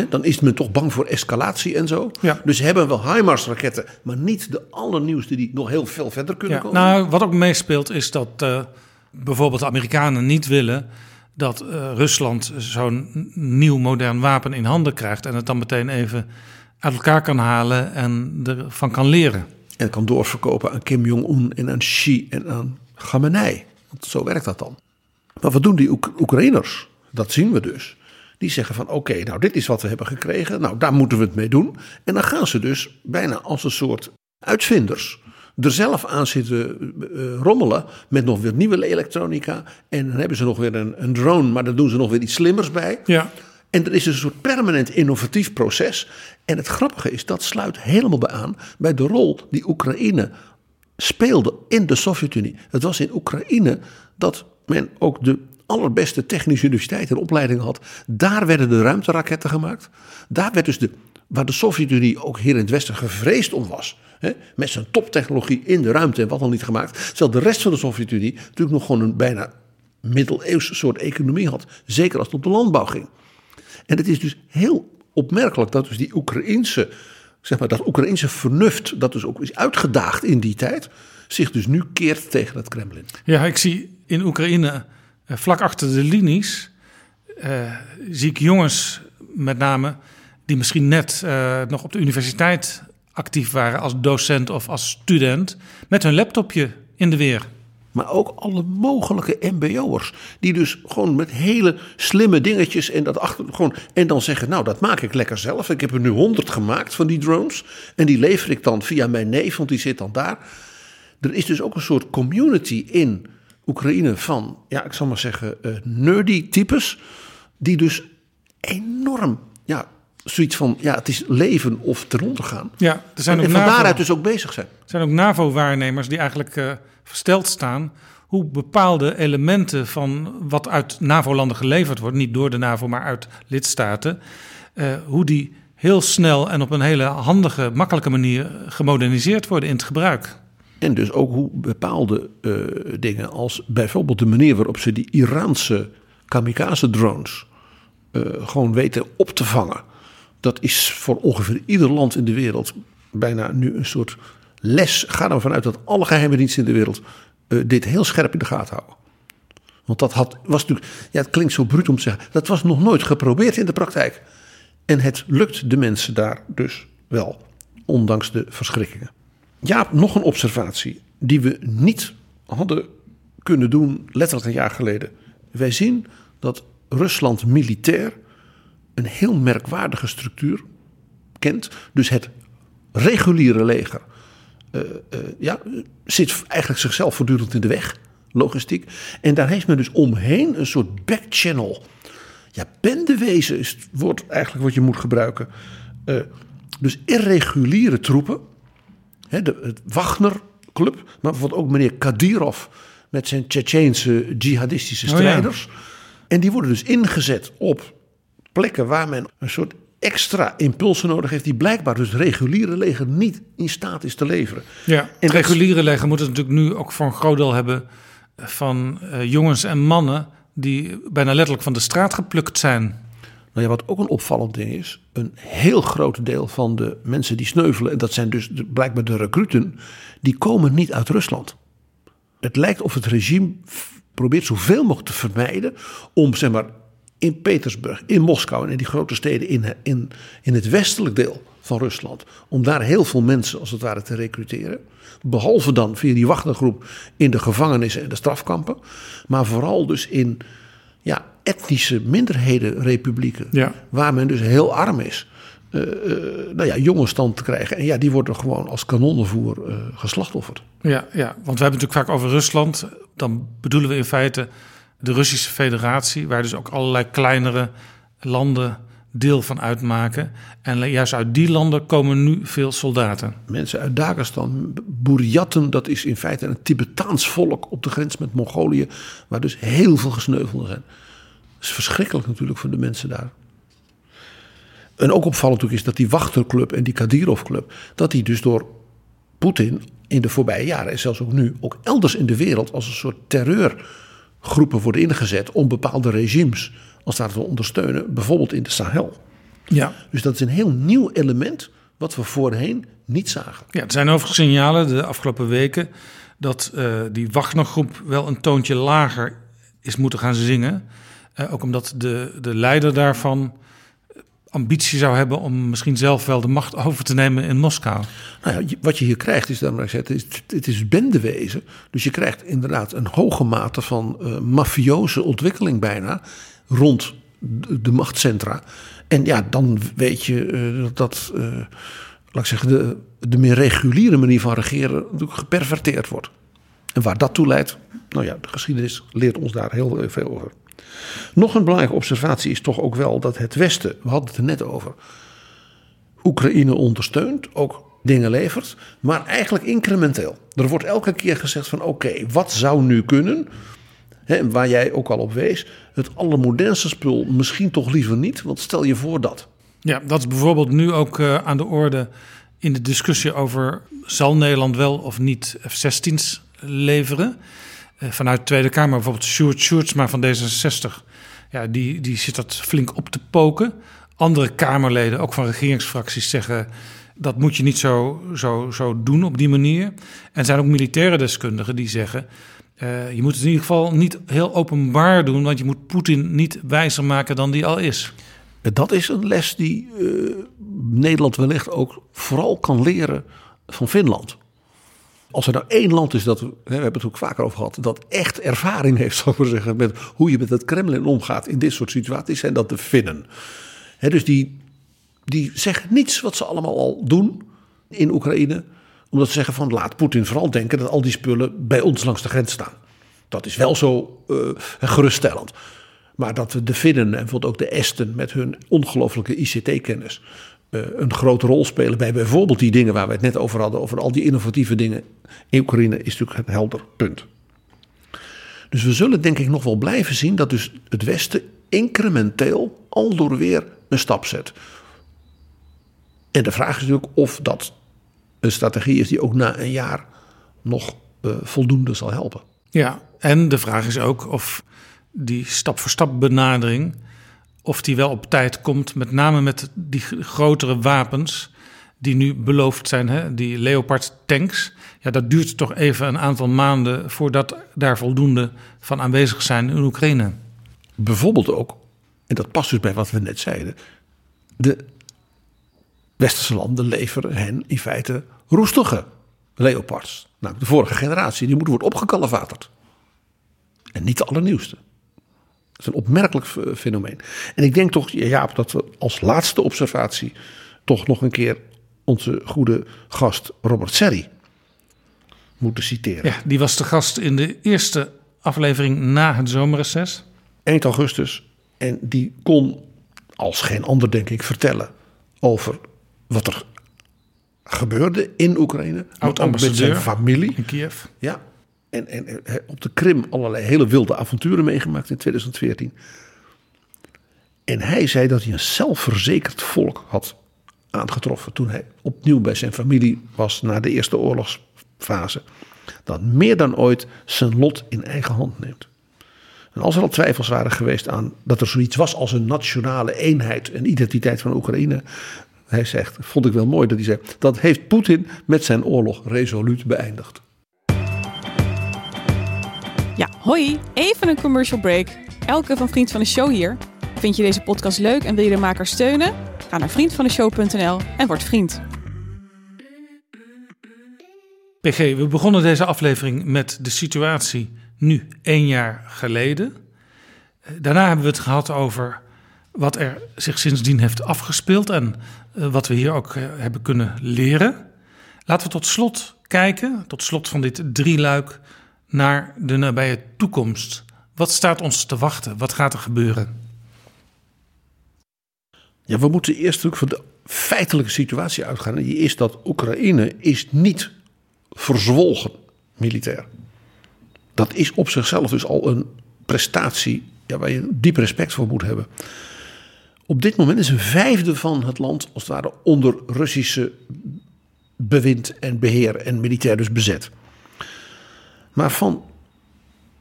dan is men toch bang voor escalatie en zo. Ja. Dus hebben wel HIMARS-raketten, maar niet de allernieuwste die nog heel veel verder kunnen ja, komen. Nou, wat ook meespeelt is dat uh, bijvoorbeeld de Amerikanen niet willen dat uh, Rusland zo'n nieuw modern wapen in handen krijgt en het dan meteen even uit elkaar kan halen en ervan kan leren. En kan doorverkopen aan Kim Jong-un en aan Xi en aan Khamenei. Want zo werkt dat dan. Maar wat doen die Oek Oekraïners? Dat zien we dus. Die zeggen van oké, nou dit is wat we hebben gekregen. Nou daar moeten we het mee doen. En dan gaan ze dus bijna als een soort uitvinders er zelf aan zitten uh, rommelen met nog weer nieuwe elektronica. En dan hebben ze nog weer een, een drone, maar daar doen ze nog weer iets slimmers bij. Ja. En er is dus een soort permanent innovatief proces. En het grappige is, dat sluit helemaal bij aan bij de rol die Oekraïne speelde in de Sovjet-Unie. Het was in Oekraïne dat men ook de allerbeste technische universiteit en opleiding had. Daar werden de ruimteraketten gemaakt. Daar werd dus de, waar de Sovjet-Unie ook hier in het Westen gevreesd om was. Hè, met zijn toptechnologie in de ruimte en wat al niet gemaakt. Terwijl de rest van de Sovjet-Unie natuurlijk nog gewoon een bijna middeleeuwse soort economie had. Zeker als het om de landbouw ging. En het is dus heel opmerkelijk dat dus die Oekraïnse, zeg maar, dat Oekraïnse vernuft, dat dus ook is uitgedaagd in die tijd, zich dus nu keert tegen het Kremlin. Ja, ik zie in Oekraïne vlak achter de linies uh, zie ik jongens met name die misschien net uh, nog op de universiteit actief waren als docent of als student met hun laptopje in de weer. Maar ook alle mogelijke MBO'ers. Die dus gewoon met hele slimme dingetjes en dat achter. Gewoon, en dan zeggen: Nou, dat maak ik lekker zelf. Ik heb er nu honderd gemaakt van die drones. En die lever ik dan via mijn neef, want die zit dan daar. Er is dus ook een soort community in Oekraïne van, ja, ik zal maar zeggen, uh, nerdy types. Die dus enorm, ja, zoiets van, ja, het is leven of eronder gaan. Ja, er zijn en, ook en van NAVO, daaruit dus ook bezig zijn. Er zijn ook NAVO-waarnemers die eigenlijk uh, versteld staan hoe bepaalde elementen van wat uit NAVO-landen geleverd wordt, niet door de NAVO, maar uit lidstaten, uh, hoe die heel snel en op een hele handige, makkelijke manier gemoderniseerd worden in het gebruik. En dus ook hoe bepaalde uh, dingen als bijvoorbeeld de manier waarop ze die Iraanse kamikaze-drones uh, gewoon weten op te vangen. Dat is voor ongeveer ieder land in de wereld bijna nu een soort les. Ga er vanuit dat alle geheime diensten in de wereld uh, dit heel scherp in de gaten houden. Want dat had, was natuurlijk, ja, het klinkt zo bruut om te zeggen, dat was nog nooit geprobeerd in de praktijk. En het lukt de mensen daar dus wel, ondanks de verschrikkingen. Ja, nog een observatie die we niet hadden kunnen doen, letterlijk een jaar geleden. Wij zien dat Rusland militair een heel merkwaardige structuur kent. Dus het reguliere leger uh, uh, ja, zit eigenlijk zichzelf voortdurend in de weg, logistiek. En daar heeft men dus omheen een soort backchannel. Ja, bendewezen is het woord eigenlijk wat je moet gebruiken. Uh, dus irreguliere troepen. De, het Wagner-club, maar bijvoorbeeld ook meneer Kadirov met zijn Tsjetsjeense jihadistische strijders. Oh ja. En die worden dus ingezet op plekken waar men een soort extra impulsen nodig heeft, die blijkbaar dus het reguliere leger niet in staat is te leveren. Ja, en het reguliere leger moet het natuurlijk nu ook voor een groot deel hebben van uh, jongens en mannen die bijna letterlijk van de straat geplukt zijn. Nou ja, wat ook een opvallend ding is, een heel groot deel van de mensen die sneuvelen, en dat zijn dus blijkbaar de recruten, die komen niet uit Rusland. Het lijkt of het regime probeert zoveel mogelijk te vermijden om zeg maar in Petersburg, in Moskou en in die grote steden in, in, in het westelijk deel van Rusland. Om daar heel veel mensen als het ware te recruteren. Behalve dan via die wachtergroep in de gevangenissen en de strafkampen. Maar vooral dus in ja, etnische minderhedenrepublieken. Ja. Waar men dus heel arm is. Uh, uh, nou ja, jonge stand te krijgen. En ja, die worden gewoon als kanonnenvoer uh, geslachtofferd. Ja, ja, want we hebben het natuurlijk vaak over Rusland. Dan bedoelen we in feite de Russische Federatie, waar dus ook allerlei kleinere landen deel van uitmaken. En juist uit die landen komen nu veel soldaten. Mensen uit Dagestan, Buryaten, dat is in feite een Tibetaans volk op de grens met Mongolië, waar dus heel veel gesneuvelden zijn. Dat is verschrikkelijk natuurlijk voor de mensen daar. En ook opvallend is dat die Wachterclub en die Kadyrov-club, dat die dus door Poetin in de voorbije jaren en zelfs ook nu, ook elders in de wereld als een soort terreurgroepen worden ingezet om bepaalde regimes als daar te ondersteunen, bijvoorbeeld in de Sahel. Ja. Dus dat is een heel nieuw element wat we voorheen niet zagen. Ja, er zijn overigens signalen de afgelopen weken dat uh, die Wagnergroep wel een toontje lager is moeten gaan zingen. Uh, ook omdat de, de leider daarvan ambitie zou hebben om misschien zelf wel de macht over te nemen in Moskou. Nou ja, wat je hier krijgt is, dan, het is, het is bendewezen. Dus je krijgt inderdaad een hoge mate van uh, mafioze ontwikkeling bijna rond de, machtscentra. En ja, dan weet je uh, dat, uh, laat ik zeggen, de, de meer reguliere manier van regeren geperverteerd wordt. En waar dat toe leidt, nou ja, de geschiedenis leert ons daar heel veel over. Nog een belangrijke observatie is toch ook wel dat het Westen, we hadden het er net over, Oekraïne ondersteunt, ook dingen levert, maar eigenlijk incrementeel. Er wordt elke keer gezegd van oké, wat zou nu kunnen? He, waar jij ook al op wees, het allermodernste spul misschien toch liever niet, want stel je voor dat. Ja, dat is bijvoorbeeld nu ook uh, aan de orde in de discussie over zal Nederland wel of niet F-16's leveren. Uh, vanuit de Tweede Kamer bijvoorbeeld Sjoerd Sjoerdsma van D66, ja, die, die zit dat flink op te poken. Andere Kamerleden, ook van regeringsfracties, zeggen dat moet je niet zo, zo, zo doen op die manier. En er zijn ook militaire deskundigen die zeggen uh, je moet het in ieder geval niet heel openbaar doen, want je moet Poetin niet wijzer maken dan die al is. Dat is een les die uh, Nederland wellicht ook vooral kan leren van Finland. Als er nou één land is dat, we hebben het ook vaker over gehad, dat echt ervaring heeft, maar zeggen, met hoe je met het Kremlin omgaat in dit soort situaties, zijn dat de Finnen. Dus die, die zeggen niets wat ze allemaal al doen in Oekraïne omdat ze zeggen van laat Poetin vooral denken dat al die spullen bij ons langs de grens staan. Dat is wel zo uh, geruststellend. Maar dat we de Finnen en bijvoorbeeld ook de Esten met hun ongelooflijke ICT-kennis uh, een grote rol spelen bij bijvoorbeeld die dingen waar we het net over hadden, over al die innovatieve dingen in Oekraïne, is natuurlijk een helder punt. Dus we zullen denk ik nog wel blijven zien dat dus het Westen incrementeel al door weer een stap zet. En de vraag is natuurlijk of dat een strategie is die ook na een jaar nog uh, voldoende zal helpen. Ja, en de vraag is ook of die stap voor stap benadering, of die wel op tijd komt, met name met die grotere wapens die nu beloofd zijn, hè, die Leopard tanks. Ja, dat duurt toch even een aantal maanden voordat daar voldoende van aanwezig zijn in Oekraïne. Bijvoorbeeld ook, en dat past dus bij wat we net zeiden, de westerse landen leveren hen in feite roestige Leopards. Nou, de vorige generatie, die moet worden opgekalevaterd. En niet de allernieuwste. Dat is een opmerkelijk fenomeen. En ik denk toch, Jaap, dat we als laatste observatie toch nog een keer onze goede gast Robert Serri moeten citeren. Ja, die was de gast in de eerste aflevering na het zomerreces. Eind augustus. En die kon, als geen ander denk ik, vertellen over wat er gebeurde in Oekraïne. Oud met zijn familie. In Kiev. Ja. En, en, en op de Krim allerlei hele wilde avonturen meegemaakt in 2014. En hij zei dat hij een zelfverzekerd volk had aangetroffen toen hij opnieuw bij zijn familie was na de eerste oorlogsfase. Dat meer dan ooit zijn lot in eigen hand neemt. En als er al twijfels waren geweest aan dat er zoiets was als een nationale eenheid en identiteit van Oekraïne. Hij zegt, vond ik wel mooi dat hij zei, dat heeft Poetin met zijn oorlog resoluut beëindigd. Ja, hoi, even een commercial break. Elke van Vriend van de Show hier. Vind je deze podcast leuk en wil je de maker steunen? Ga naar vriendvandeshow.nl en word vriend. PG, we begonnen deze aflevering met de situatie nu één jaar geleden. Daarna hebben we het gehad over wat er zich sindsdien heeft afgespeeld en eh, wat we hier ook eh, hebben kunnen leren. Laten we tot slot kijken, tot slot van dit drieluik, naar de nabije toekomst. Wat staat ons te wachten? Wat gaat er gebeuren? Ja, we moeten eerst natuurlijk van de feitelijke situatie uitgaan. Die is dat Oekraïne is niet verzwolgen militair. Dat is op zichzelf dus al een prestatie waar je diep respect voor moet hebben. Op dit moment is een vijfde van het land als het ware onder Russische bewind en beheer en militair dus bezet. Maar van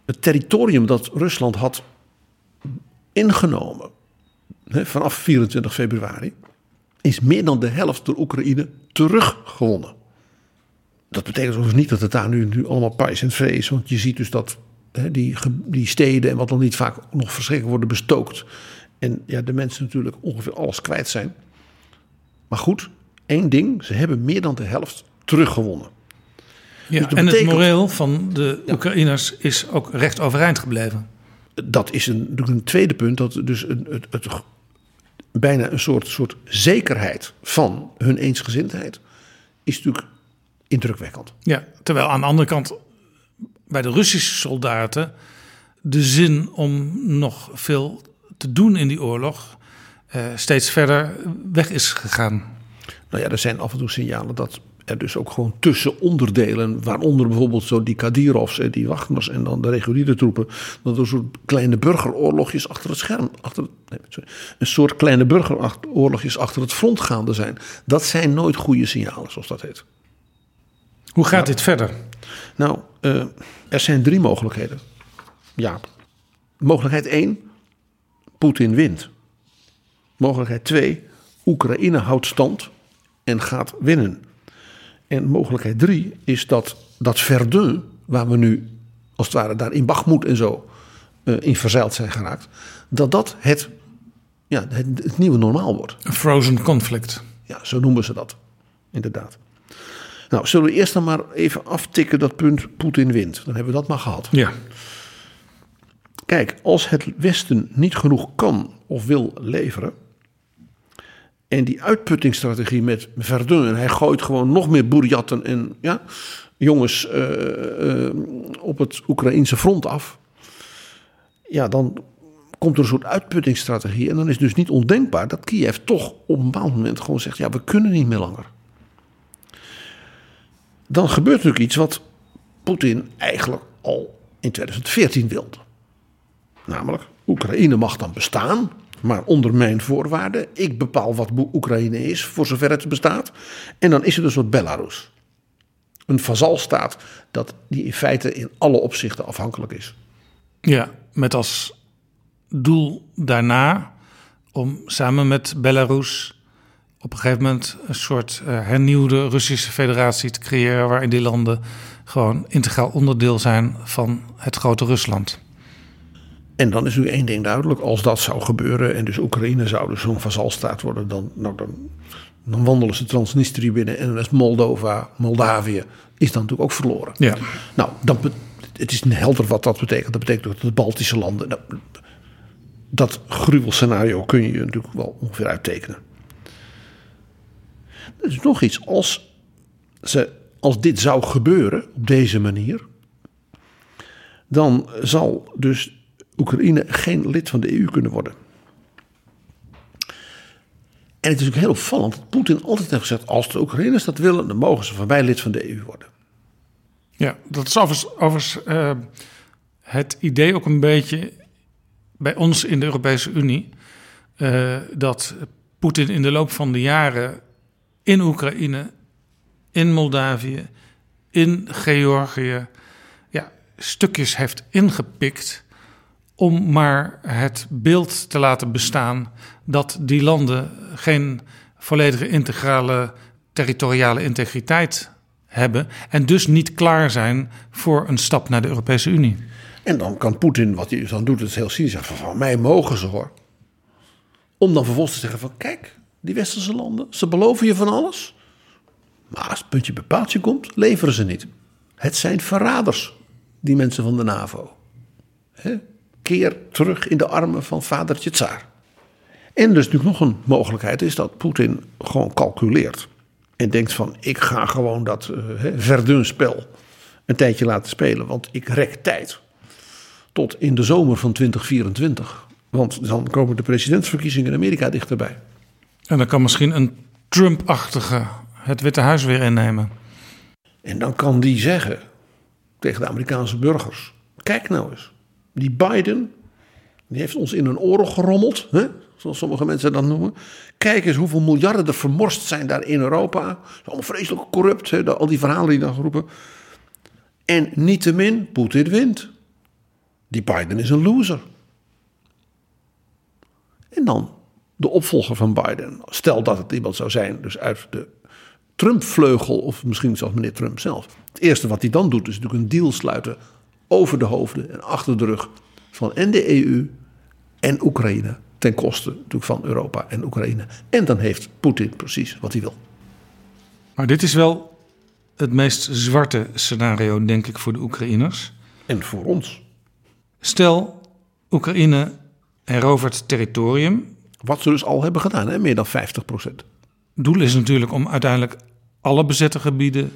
het territorium dat Rusland had ingenomen vanaf 24 februari is meer dan de helft door Oekraïne teruggewonnen. Dat betekent overigens niet dat het daar nu, nu allemaal pais en vree is. Want je ziet dus dat die, die steden en wat dan niet vaak nog verschrikkelijk worden bestookt. En ja, de mensen natuurlijk ongeveer alles kwijt zijn. Maar goed, één ding, ze hebben meer dan de helft teruggewonnen. Ja, dus en het moreel van de Oekraïners is ook recht overeind gebleven. Dat is een, een tweede punt, dat dus het, het, het bijna een soort, soort zekerheid van hun eensgezindheid is natuurlijk indrukwekkend. Ja, terwijl aan de andere kant bij de Russische soldaten de zin om nog veel te doen in die oorlog uh, steeds verder weg is gegaan. Nou ja, er zijn af en toe signalen dat er dus ook gewoon tussen onderdelen, waaronder bijvoorbeeld zo die Kadirovs en die Wagners en dan de reguliere troepen, dat er soort kleine burgeroorlogjes achter het scherm, achter, nee, sorry, een soort kleine burgeroorlogjes achter het front gaande zijn. Dat zijn nooit goede signalen, zoals dat heet. Hoe gaat nou, dit verder? Nou, uh, er zijn drie mogelijkheden. Ja. Mogelijkheid 1, Poetin wint. Mogelijkheid 2, Oekraïne houdt stand en gaat winnen. En mogelijkheid drie is dat dat Verdun, waar we nu als het ware daar in Bachmoed en zo uh, in verzeild zijn geraakt, dat dat het, ja, het, het nieuwe normaal wordt. Een frozen conflict. Ja, zo noemen ze dat. Inderdaad. Nou, zullen we eerst dan maar even aftikken dat punt Poetin wint. Dan hebben we dat maar gehad. Ja. Kijk, als het Westen niet genoeg kan of wil leveren, en die uitputtingsstrategie met Verdun, hij gooit gewoon nog meer boerjatten en ja, jongens uh, uh, op het Oekraïense front af. Ja, dan komt er een soort uitputtingsstrategie. En dan is het dus niet ondenkbaar dat Kiev toch op een bepaald moment gewoon zegt: ja, we kunnen niet meer langer. Dan gebeurt natuurlijk iets wat Poetin eigenlijk al in 2014 wilde. Namelijk, Oekraïne mag dan bestaan, maar onder mijn voorwaarden. Ik bepaal wat Oekraïne is, voor zover het bestaat. En dan is het een soort Belarus. Een vazalstaat dat die in feite in alle opzichten afhankelijk is. Ja, met als doel daarna om samen met Belarus op een gegeven moment een soort uh, hernieuwde Russische federatie te creëren, waarin die landen gewoon integraal onderdeel zijn van het grote Rusland. En dan is nu één ding duidelijk: als dat zou gebeuren en dus Oekraïne zou dus zo'n vazalstaat worden, dan, nou, dan, dan wandelen ze Transnistrië binnen en dan is Moldova, Moldavië, is dan natuurlijk ook verloren. Ja. Nou, dan, het is helder wat dat betekent. Dat betekent dat de Baltische landen. Nou, dat gruwelscenario kun je natuurlijk wel ongeveer uittekenen. Er is nog iets. Als, ze, als dit zou gebeuren op deze manier, dan zal dus Oekraïne geen lid van de EU kunnen worden. En het is ook heel opvallend dat Poetin altijd heeft gezegd: als de Oekraïners dat willen, dan mogen ze van mij lid van de EU worden. Ja, dat is overigens, overigens uh, het idee ook een beetje bij ons in de Europese Unie. Uh, dat Poetin in de loop van de jaren in Oekraïne, in Moldavië, in Georgië, ja, stukjes heeft ingepikt om maar het beeld te laten bestaan dat die landen geen volledige integrale territoriale integriteit hebben en dus niet klaar zijn voor een stap naar de Europese Unie. En dan kan Poetin, wat hij dan doet, het heel cynisch zeggen van, van mij mogen ze hoor. Om dan vervolgens te zeggen van kijk, die westerse landen, ze beloven je van alles. Maar als het puntje bij paaltje komt, leveren ze niet. Het zijn verraders, die mensen van de NAVO. Keer terug in de armen van vadertje Tsaar. En dus nu nog een mogelijkheid is dat Poetin gewoon calculeert. En denkt van ik ga gewoon dat uh, Verdun-spel een tijdje laten spelen. Want ik rek tijd tot in de zomer van 2024. Want dan komen de presidentsverkiezingen in Amerika dichterbij. En dan kan misschien een Trump-achtige het Witte Huis weer innemen. En dan kan die zeggen tegen de Amerikaanse burgers: kijk nou eens, die Biden, die heeft ons in een oren gerommeld, hè? zoals sommige mensen dat noemen. Kijk eens hoeveel miljarden er vermorst zijn daar in Europa. Allemaal vreselijk corrupt, hè? al die verhalen die dan geroepen. En niettemin, Poetin wint. Die Biden is een loser. En dan de opvolger van Biden. Stel dat het iemand zou zijn, dus uit de Trump-vleugel, of misschien zelfs meneer Trump zelf. Het eerste wat hij dan doet, is natuurlijk een deal sluiten over de hoofden en achter de rug van en de EU en Oekraïne. Ten koste natuurlijk van Europa en Oekraïne. En dan heeft Poetin precies wat hij wil. Maar dit is wel het meest zwarte scenario, denk ik, voor de Oekraïners. En voor ons. Stel, Oekraïne herovert territorium. Wat ze dus al hebben gedaan, hè? meer dan 50 procent. Doel is natuurlijk om uiteindelijk alle bezette gebieden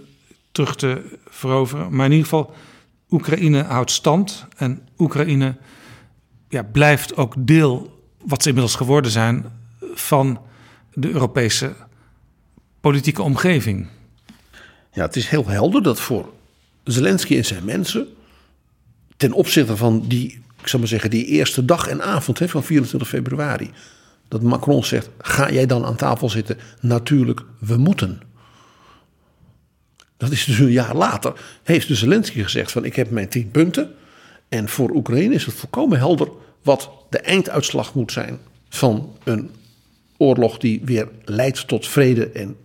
terug te veroveren. Maar in ieder geval, Oekraïne houdt stand. En Oekraïne ja, blijft ook deel, wat ze inmiddels geworden zijn, van de Europese politieke omgeving. Ja, het is heel helder dat voor Zelensky en zijn mensen ten opzichte van die, ik zou maar zeggen, die eerste dag en avond hè, van 24 februari. Dat Macron zegt: ga jij dan aan tafel zitten? Natuurlijk, we moeten. Dat is dus een jaar later. Heeft dus Zelensky gezegd: van ik heb mijn tien punten. En voor Oekraïne is het volkomen helder wat de einduitslag moet zijn van een oorlog die weer leidt tot vrede en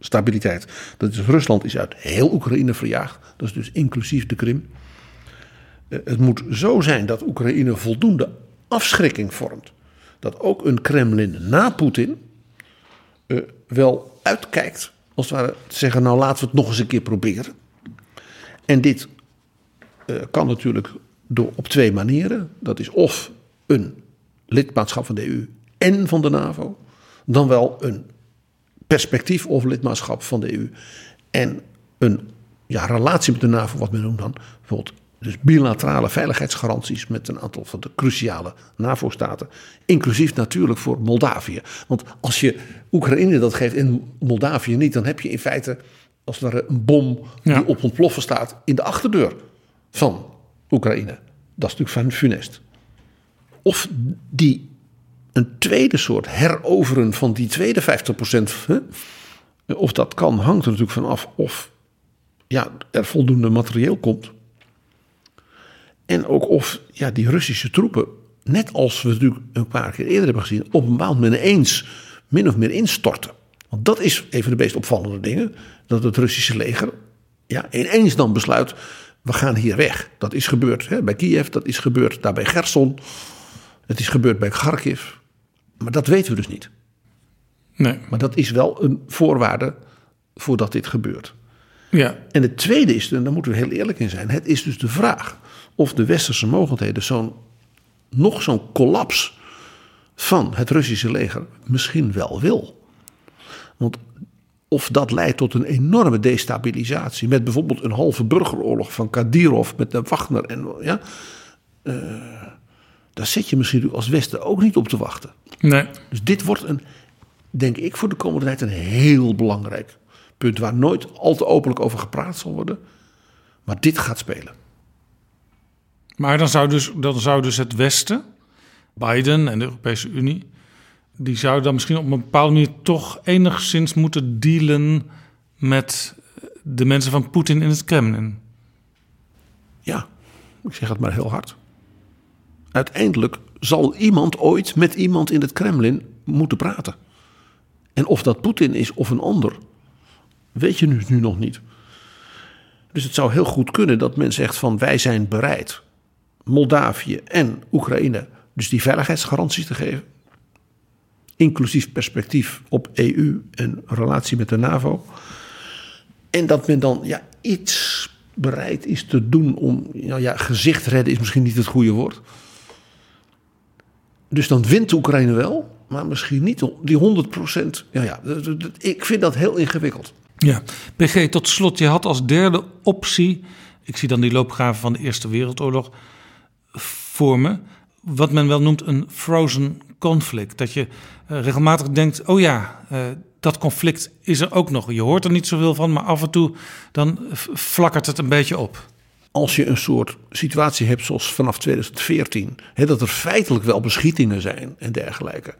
stabiliteit. Dat is Rusland is uit heel Oekraïne verjaagd. Dat is dus inclusief de Krim. Eh, het moet zo zijn dat Oekraïne voldoende afschrikking vormt. Dat ook een Kremlin na Poetin uh, wel uitkijkt, als het ware te zeggen: Nou, laten we het nog eens een keer proberen. En dit uh, kan natuurlijk door, op twee manieren. Dat is of een lidmaatschap van de EU en van de NAVO, dan wel een perspectief of lidmaatschap van de EU en een ja, relatie met de NAVO, wat men noemt dan bijvoorbeeld dus bilaterale veiligheidsgaranties met een aantal van de cruciale NAVO-staten. Inclusief natuurlijk voor Moldavië. Want als je Oekraïne dat geeft en Moldavië niet, dan heb je in feite als het ware een bom die op ontploffen staat in de achterdeur van Oekraïne. Dat is natuurlijk van funest. Of die een tweede soort heroveren van die tweede 50%. Hè? Of dat kan, hangt er natuurlijk vanaf of ja, er voldoende materieel komt en ook of ja, die Russische troepen, net als we natuurlijk een paar keer eerder hebben gezien, op een bepaald moment eens min of meer instorten. Want dat is een van de meest opvallende dingen. Dat het Russische leger ja, ineens dan besluit, we gaan hier weg. Dat is gebeurd hè, bij Kiev, dat is gebeurd daar bij Gerson. Het is gebeurd bij Kharkiv. Maar dat weten we dus niet. Nee. Maar dat is wel een voorwaarde voordat dit gebeurt. Ja. En het tweede is, en daar moeten we heel eerlijk in zijn, het is dus de vraag of de westerse mogelijkheden zo'n nog zo'n kollaps van het Russische leger misschien wel wil. Want of dat leidt tot een enorme destabilisatie met bijvoorbeeld een halve burgeroorlog van Kadyrov met de Wagner en ja, uh, daar zit je misschien als Westen ook niet op te wachten. Nee. Dus dit wordt een, denk ik, voor de komende tijd een heel belangrijk punt waar nooit al te openlijk over gepraat zal worden. Maar dit gaat spelen. Maar dan zou dus, dan zou dus het Westen, Biden en de Europese Unie, die zouden dan misschien op een bepaalde manier toch enigszins moeten dealen met de mensen van Poetin in het Kremlin. Ja, ik zeg het maar heel hard. Uiteindelijk zal iemand ooit met iemand in het Kremlin moeten praten. En of dat Poetin is of een ander, weet je nu, nu nog niet. Dus het zou heel goed kunnen dat men zegt van wij zijn bereid Moldavië en Oekraïne dus die veiligheidsgaranties te geven. Inclusief perspectief op EU en relatie met de NAVO. En dat men dan ja, iets bereid is te doen om. Nou ja, gezicht redden is misschien niet het goede woord. Dus dan wint Oekraïne wel, maar misschien niet die 100% Ja, ja, ik vind dat heel ingewikkeld. Ja, PG, tot slot, je had als derde optie. Ik zie dan die loopgraven van de Eerste Wereldoorlog voor me. Wat men wel noemt een frozen conflict. Dat je uh, regelmatig denkt: oh ja, uh, dat conflict is er ook nog. Je hoort er niet zoveel van, maar af en toe dan flakkert het een beetje op. Als je een soort situatie hebt zoals vanaf 2014, hè, dat er feitelijk wel beschietingen zijn en dergelijke,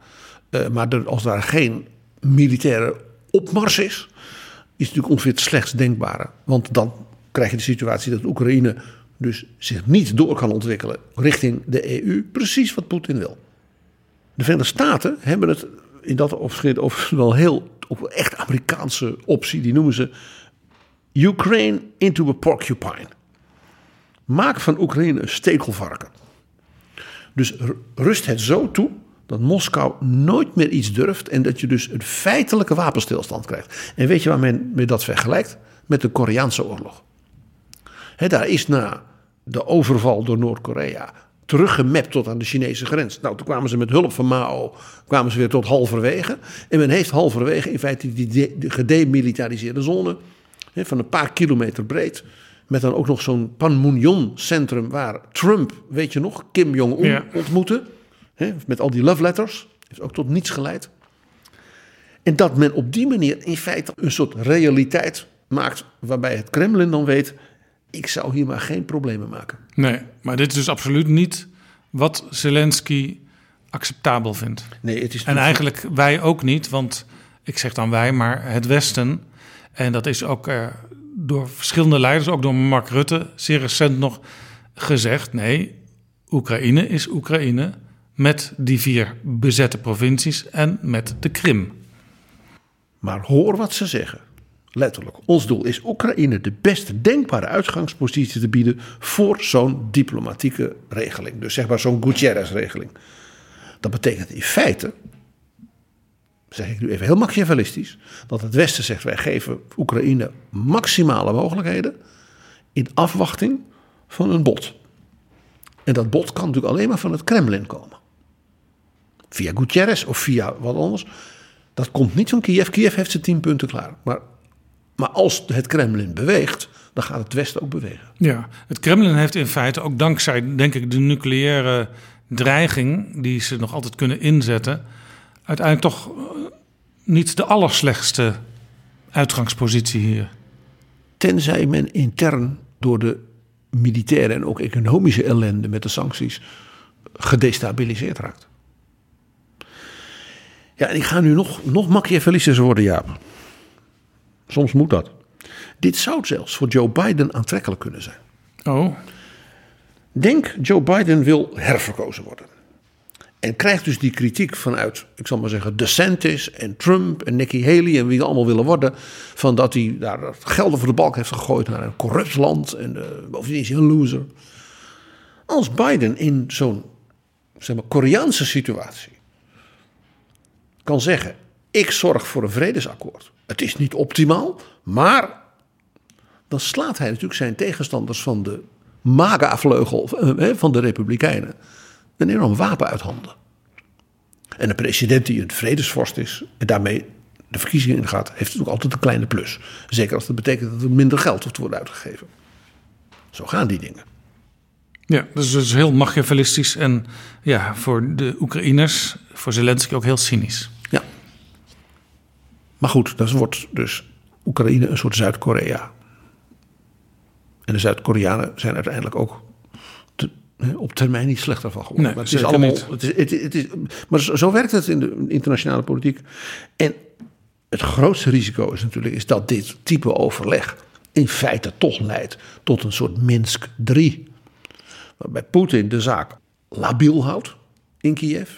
uh, maar er, als daar geen militaire opmars is, is natuurlijk ongeveer het slechtst denkbare. Want dan krijg je de situatie dat Oekraïne dus zich niet door kan ontwikkelen richting de EU, precies wat Poetin wil. De Verenigde Staten hebben het in dat opzicht over wel heel op echt Amerikaanse optie, die noemen ze Ukraine into a porcupine. Maak van Oekraïne een stekelvarken. Dus rust het zo toe dat Moskou nooit meer iets durft en dat je dus een feitelijke wapenstilstand krijgt. En weet je waar men met dat vergelijkt? Met de Koreaanse oorlog. Daar is na de overval door Noord-Korea teruggemapt tot aan de Chinese grens. Nou, toen kwamen ze met hulp van Mao kwamen ze weer tot halverwege. En men heeft halverwege in feite die de, gedemilitariseerde zone hè, van een paar kilometer breed. Met dan ook nog zo'n Panmunjom centrum waar Trump, weet je nog, Kim Jong-un ja. ontmoette. Hè, met al die love letters. Heeft ook tot niets geleid. En dat men op die manier in feite een soort realiteit maakt waarbij het Kremlin dan weet ik zou hier maar geen problemen maken. Nee, maar dit is dus absoluut niet wat Zelensky acceptabel vindt. Nee, het is en eigenlijk wij ook niet, want ik zeg dan wij, maar het Westen. En dat is ook uh, door verschillende leiders, ook door Mark Rutte, zeer recent nog gezegd. Nee, Oekraïne is Oekraïne met die vier bezette provincies en met de Krim. Maar hoor wat ze zeggen. Letterlijk. Ons doel is Oekraïne de beste denkbare uitgangspositie te bieden voor zo'n diplomatieke regeling. Dus zeg maar zo'n Gutierrez-regeling. Dat betekent in feite, zeg ik nu even heel machiavellistisch, dat het Westen zegt wij geven Oekraïne maximale mogelijkheden in afwachting van een bod. En dat bod kan natuurlijk alleen maar van het Kremlin komen. Via Gutierrez of via wat anders. Dat komt niet van Kiev. Kiev heeft zijn tien punten klaar. Maar maar als het Kremlin beweegt, dan gaat het Westen ook bewegen. Ja, het Kremlin heeft in feite ook dankzij, denk ik, de nucleaire dreiging die ze nog altijd kunnen inzetten, uiteindelijk toch eh, niet de allerslechtste uitgangspositie hier. Tenzij men intern door de militaire en ook economische ellende met de sancties gedestabiliseerd raakt. Ja, en ik ga nu nog, nog machiavellistischer worden, Jaap. Soms moet dat. Dit zou zelfs voor Joe Biden aantrekkelijk kunnen zijn. Oh. Denk, Joe Biden wil herverkozen worden. En krijgt dus die kritiek vanuit, ik zal maar zeggen, DeSantis en Trump en Nikki Haley en wie die allemaal willen worden. Van dat hij daar gelden voor de balk heeft gegooid naar een corrupt land. En uh, bovendien is hij een loser. Als Biden in zo'n zeg maar, Koreaanse situatie kan zeggen: Ik zorg voor een vredesakkoord. Het is niet optimaal, maar dan slaat hij natuurlijk zijn tegenstanders van de MAGA-vleugel eh, van de Republikeinen een enorm wapen uit handen. En een president die een vredesvorst is en daarmee de verkiezingen ingaat, heeft natuurlijk altijd een kleine plus. Zeker als dat betekent dat er minder geld te worden uitgegeven. Zo gaan die dingen. Ja, dus het is heel machiavellistisch en ja, voor de Oekraïners, voor Zelensky ook heel cynisch. Maar goed, dan wordt dus Oekraïne een soort Zuid-Korea. En de Zuid-Koreanen zijn uiteindelijk ook op termijn niet slechter van geworden. Nee, maar het is allemaal. Het is, het, het is, maar zo werkt het in de internationale politiek. En het grootste risico is natuurlijk is dat dit type overleg in feite toch leidt tot een soort Minsk 3. Waarbij Poetin de zaak labiel houdt in Kiev.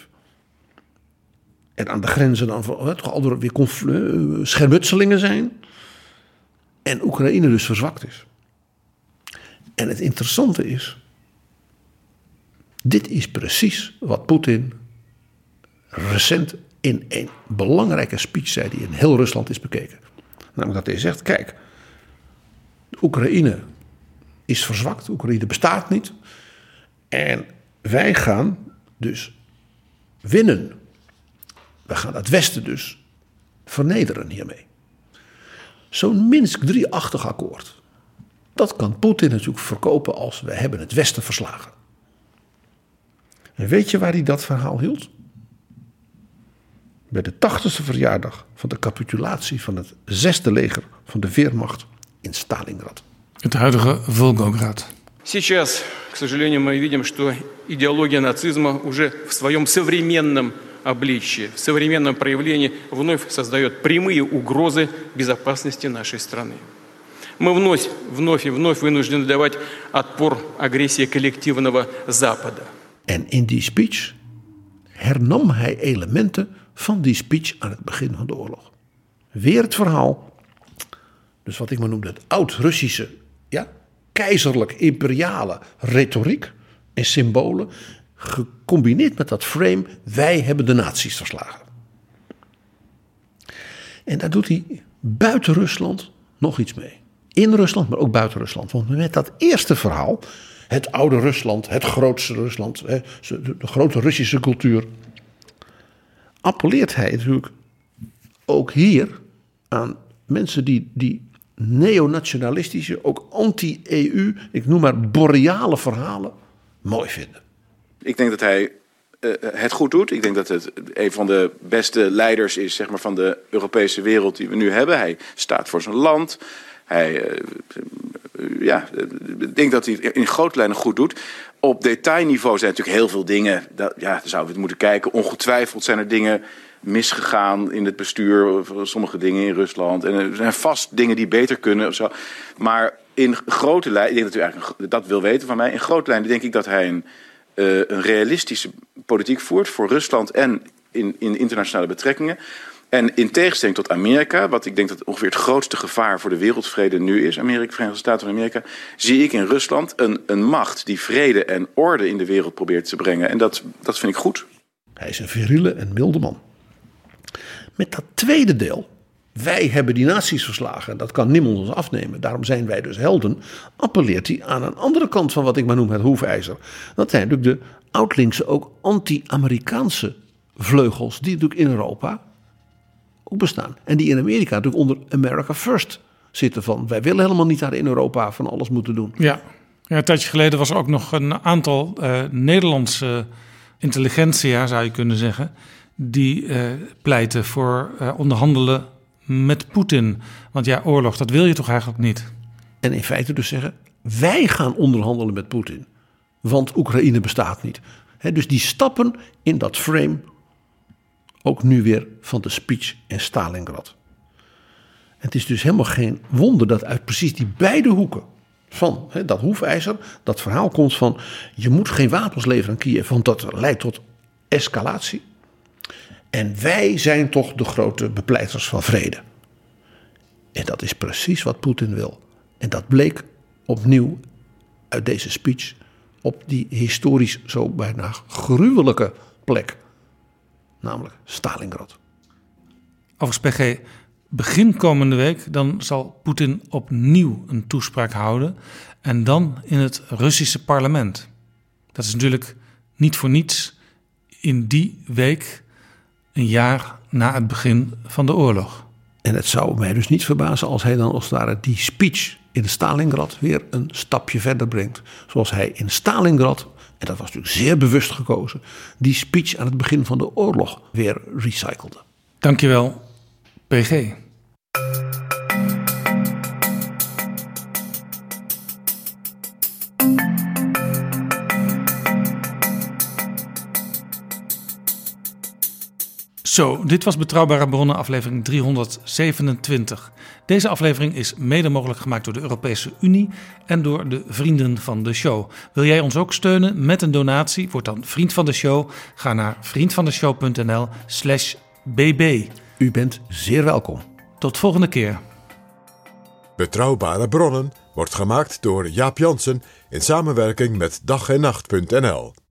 En aan de grenzen dan toch al weer eh, schermutselingen zijn. En Oekraïne dus verzwakt is. En het interessante is dit is precies wat Poetin recent in een belangrijke speech zei die in heel Rusland is bekeken. Namelijk dat hij zegt: kijk, Oekraïne is verzwakt, Oekraïne bestaat niet. En wij gaan dus winnen. We gaan het Westen dus vernederen hiermee. Zo'n Minsk 3-achtig akkoord. Dat kan Poetin natuurlijk verkopen als we hebben het Westen verslagen. En weet je waar hij dat verhaal hield? Bij de 80ste verjaardag van de capitulatie van het zesde leger van de Weermacht in Stalingrad. Het huidige Volgograd. Сейчас, к сожалению, мы видим, что идеология нацизма уже в своем современном обличии, в современном проявлении вновь создает прямые угрозы безопасности нашей страны. Мы вновь, вновь и вновь вынуждены давать отпор агрессии коллективного Запада. Hernam hij elementen van die speech aan het begin van de oorlog. Weer het verhaal, dus wat ik maar noemde het oud-Russische, ja, keizerlijk-imperiale retoriek en symbolen, gecombineerd met dat frame, wij hebben de nazi's verslagen. En daar doet hij buiten Rusland nog iets mee. In Rusland, maar ook buiten Rusland. Want met dat eerste verhaal het oude Rusland, het grootste Rusland, de grote Russische cultuur. Appelleert hij natuurlijk ook hier aan mensen die, die neonationalistische, ook anti-EU, ik noem maar boreale verhalen, mooi vinden. Ik denk dat hij uh, het goed doet. Ik denk dat het een van de beste leiders is zeg maar, van de Europese wereld die we nu hebben. Hij staat voor zijn land. Hij, uh, ja, ik denk dat hij het in grote lijnen goed doet. Op detailniveau zijn natuurlijk heel veel dingen. Dat, ja, daar zouden we moeten kijken. Ongetwijfeld zijn er dingen misgegaan in het bestuur. Sommige dingen in Rusland. En er zijn vast dingen die beter kunnen. Of zo. Maar in grote lijnen, ik denk dat u eigenlijk dat wil weten van mij. In grote lijnen denk ik dat hij een, uh, een realistische politiek voert voor Rusland en in, in internationale betrekkingen. En in tegenstelling tot Amerika, wat ik denk dat ongeveer het grootste gevaar voor de wereldvrede nu is, Amerika, Verenigde Staten van Amerika, zie ik in Rusland een, een macht die vrede en orde in de wereld probeert te brengen. En dat, dat vind ik goed. Hij is een viriele en milde man. Met dat tweede deel, wij hebben die naties verslagen, dat kan niemand ons afnemen, daarom zijn wij dus helden, appelleert hij aan een andere kant van wat ik maar noem het hoefijzer. Dat zijn natuurlijk de oudlinkse, ook anti-Amerikaanse vleugels, die natuurlijk in Europa ook bestaan. En die in Amerika natuurlijk onder America First zitten van wij willen helemaal niet daar in Europa van alles moeten doen. Ja, ja een tijdje geleden was er ook nog een aantal uh, Nederlandse intelligentsia, zou je kunnen zeggen, die uh, pleiten voor uh, onderhandelen met Poetin. Want ja, oorlog, dat wil je toch eigenlijk niet? En in feite dus zeggen, wij gaan onderhandelen met Poetin. Want Oekraïne bestaat niet. Dus die stappen in dat frame ook nu weer van de speech in Stalingrad. Het is dus helemaal geen wonder dat uit precies die beide hoeken van dat hoefijzer dat verhaal komt van je moet geen wapens leveren aan Kiev, want dat leidt tot escalatie. En wij zijn toch de grote bepleiters van vrede. En dat is precies wat Poetin wil. En dat bleek opnieuw uit deze speech op die historisch zo bijna gruwelijke plek, namelijk Stalingrad. Overigens, PG, begin komende week dan zal Poetin opnieuw een toespraak houden. En dan in het Russische parlement. Dat is natuurlijk niet voor niets in die week, een jaar na het begin van de oorlog. En het zou mij dus niet verbazen als hij dan als het ware die speech in Stalingrad weer een stapje verder brengt. Zoals hij in Stalingrad, en dat was natuurlijk zeer bewust gekozen, die speech aan het begin van de oorlog weer recyclede. Dankjewel, PG. Zo, dit was Betrouwbare Bronnen, aflevering 327. Deze aflevering is mede mogelijk gemaakt door de Europese Unie en door de vrienden van de show. Wil jij ons ook steunen met een donatie? Word dan vriend van de show. Ga naar vriendvandeshow.nl/slash bb. U bent zeer welkom. Tot volgende keer. Betrouwbare bronnen wordt gemaakt door Jaap Jansen in samenwerking met dag en nacht.nl.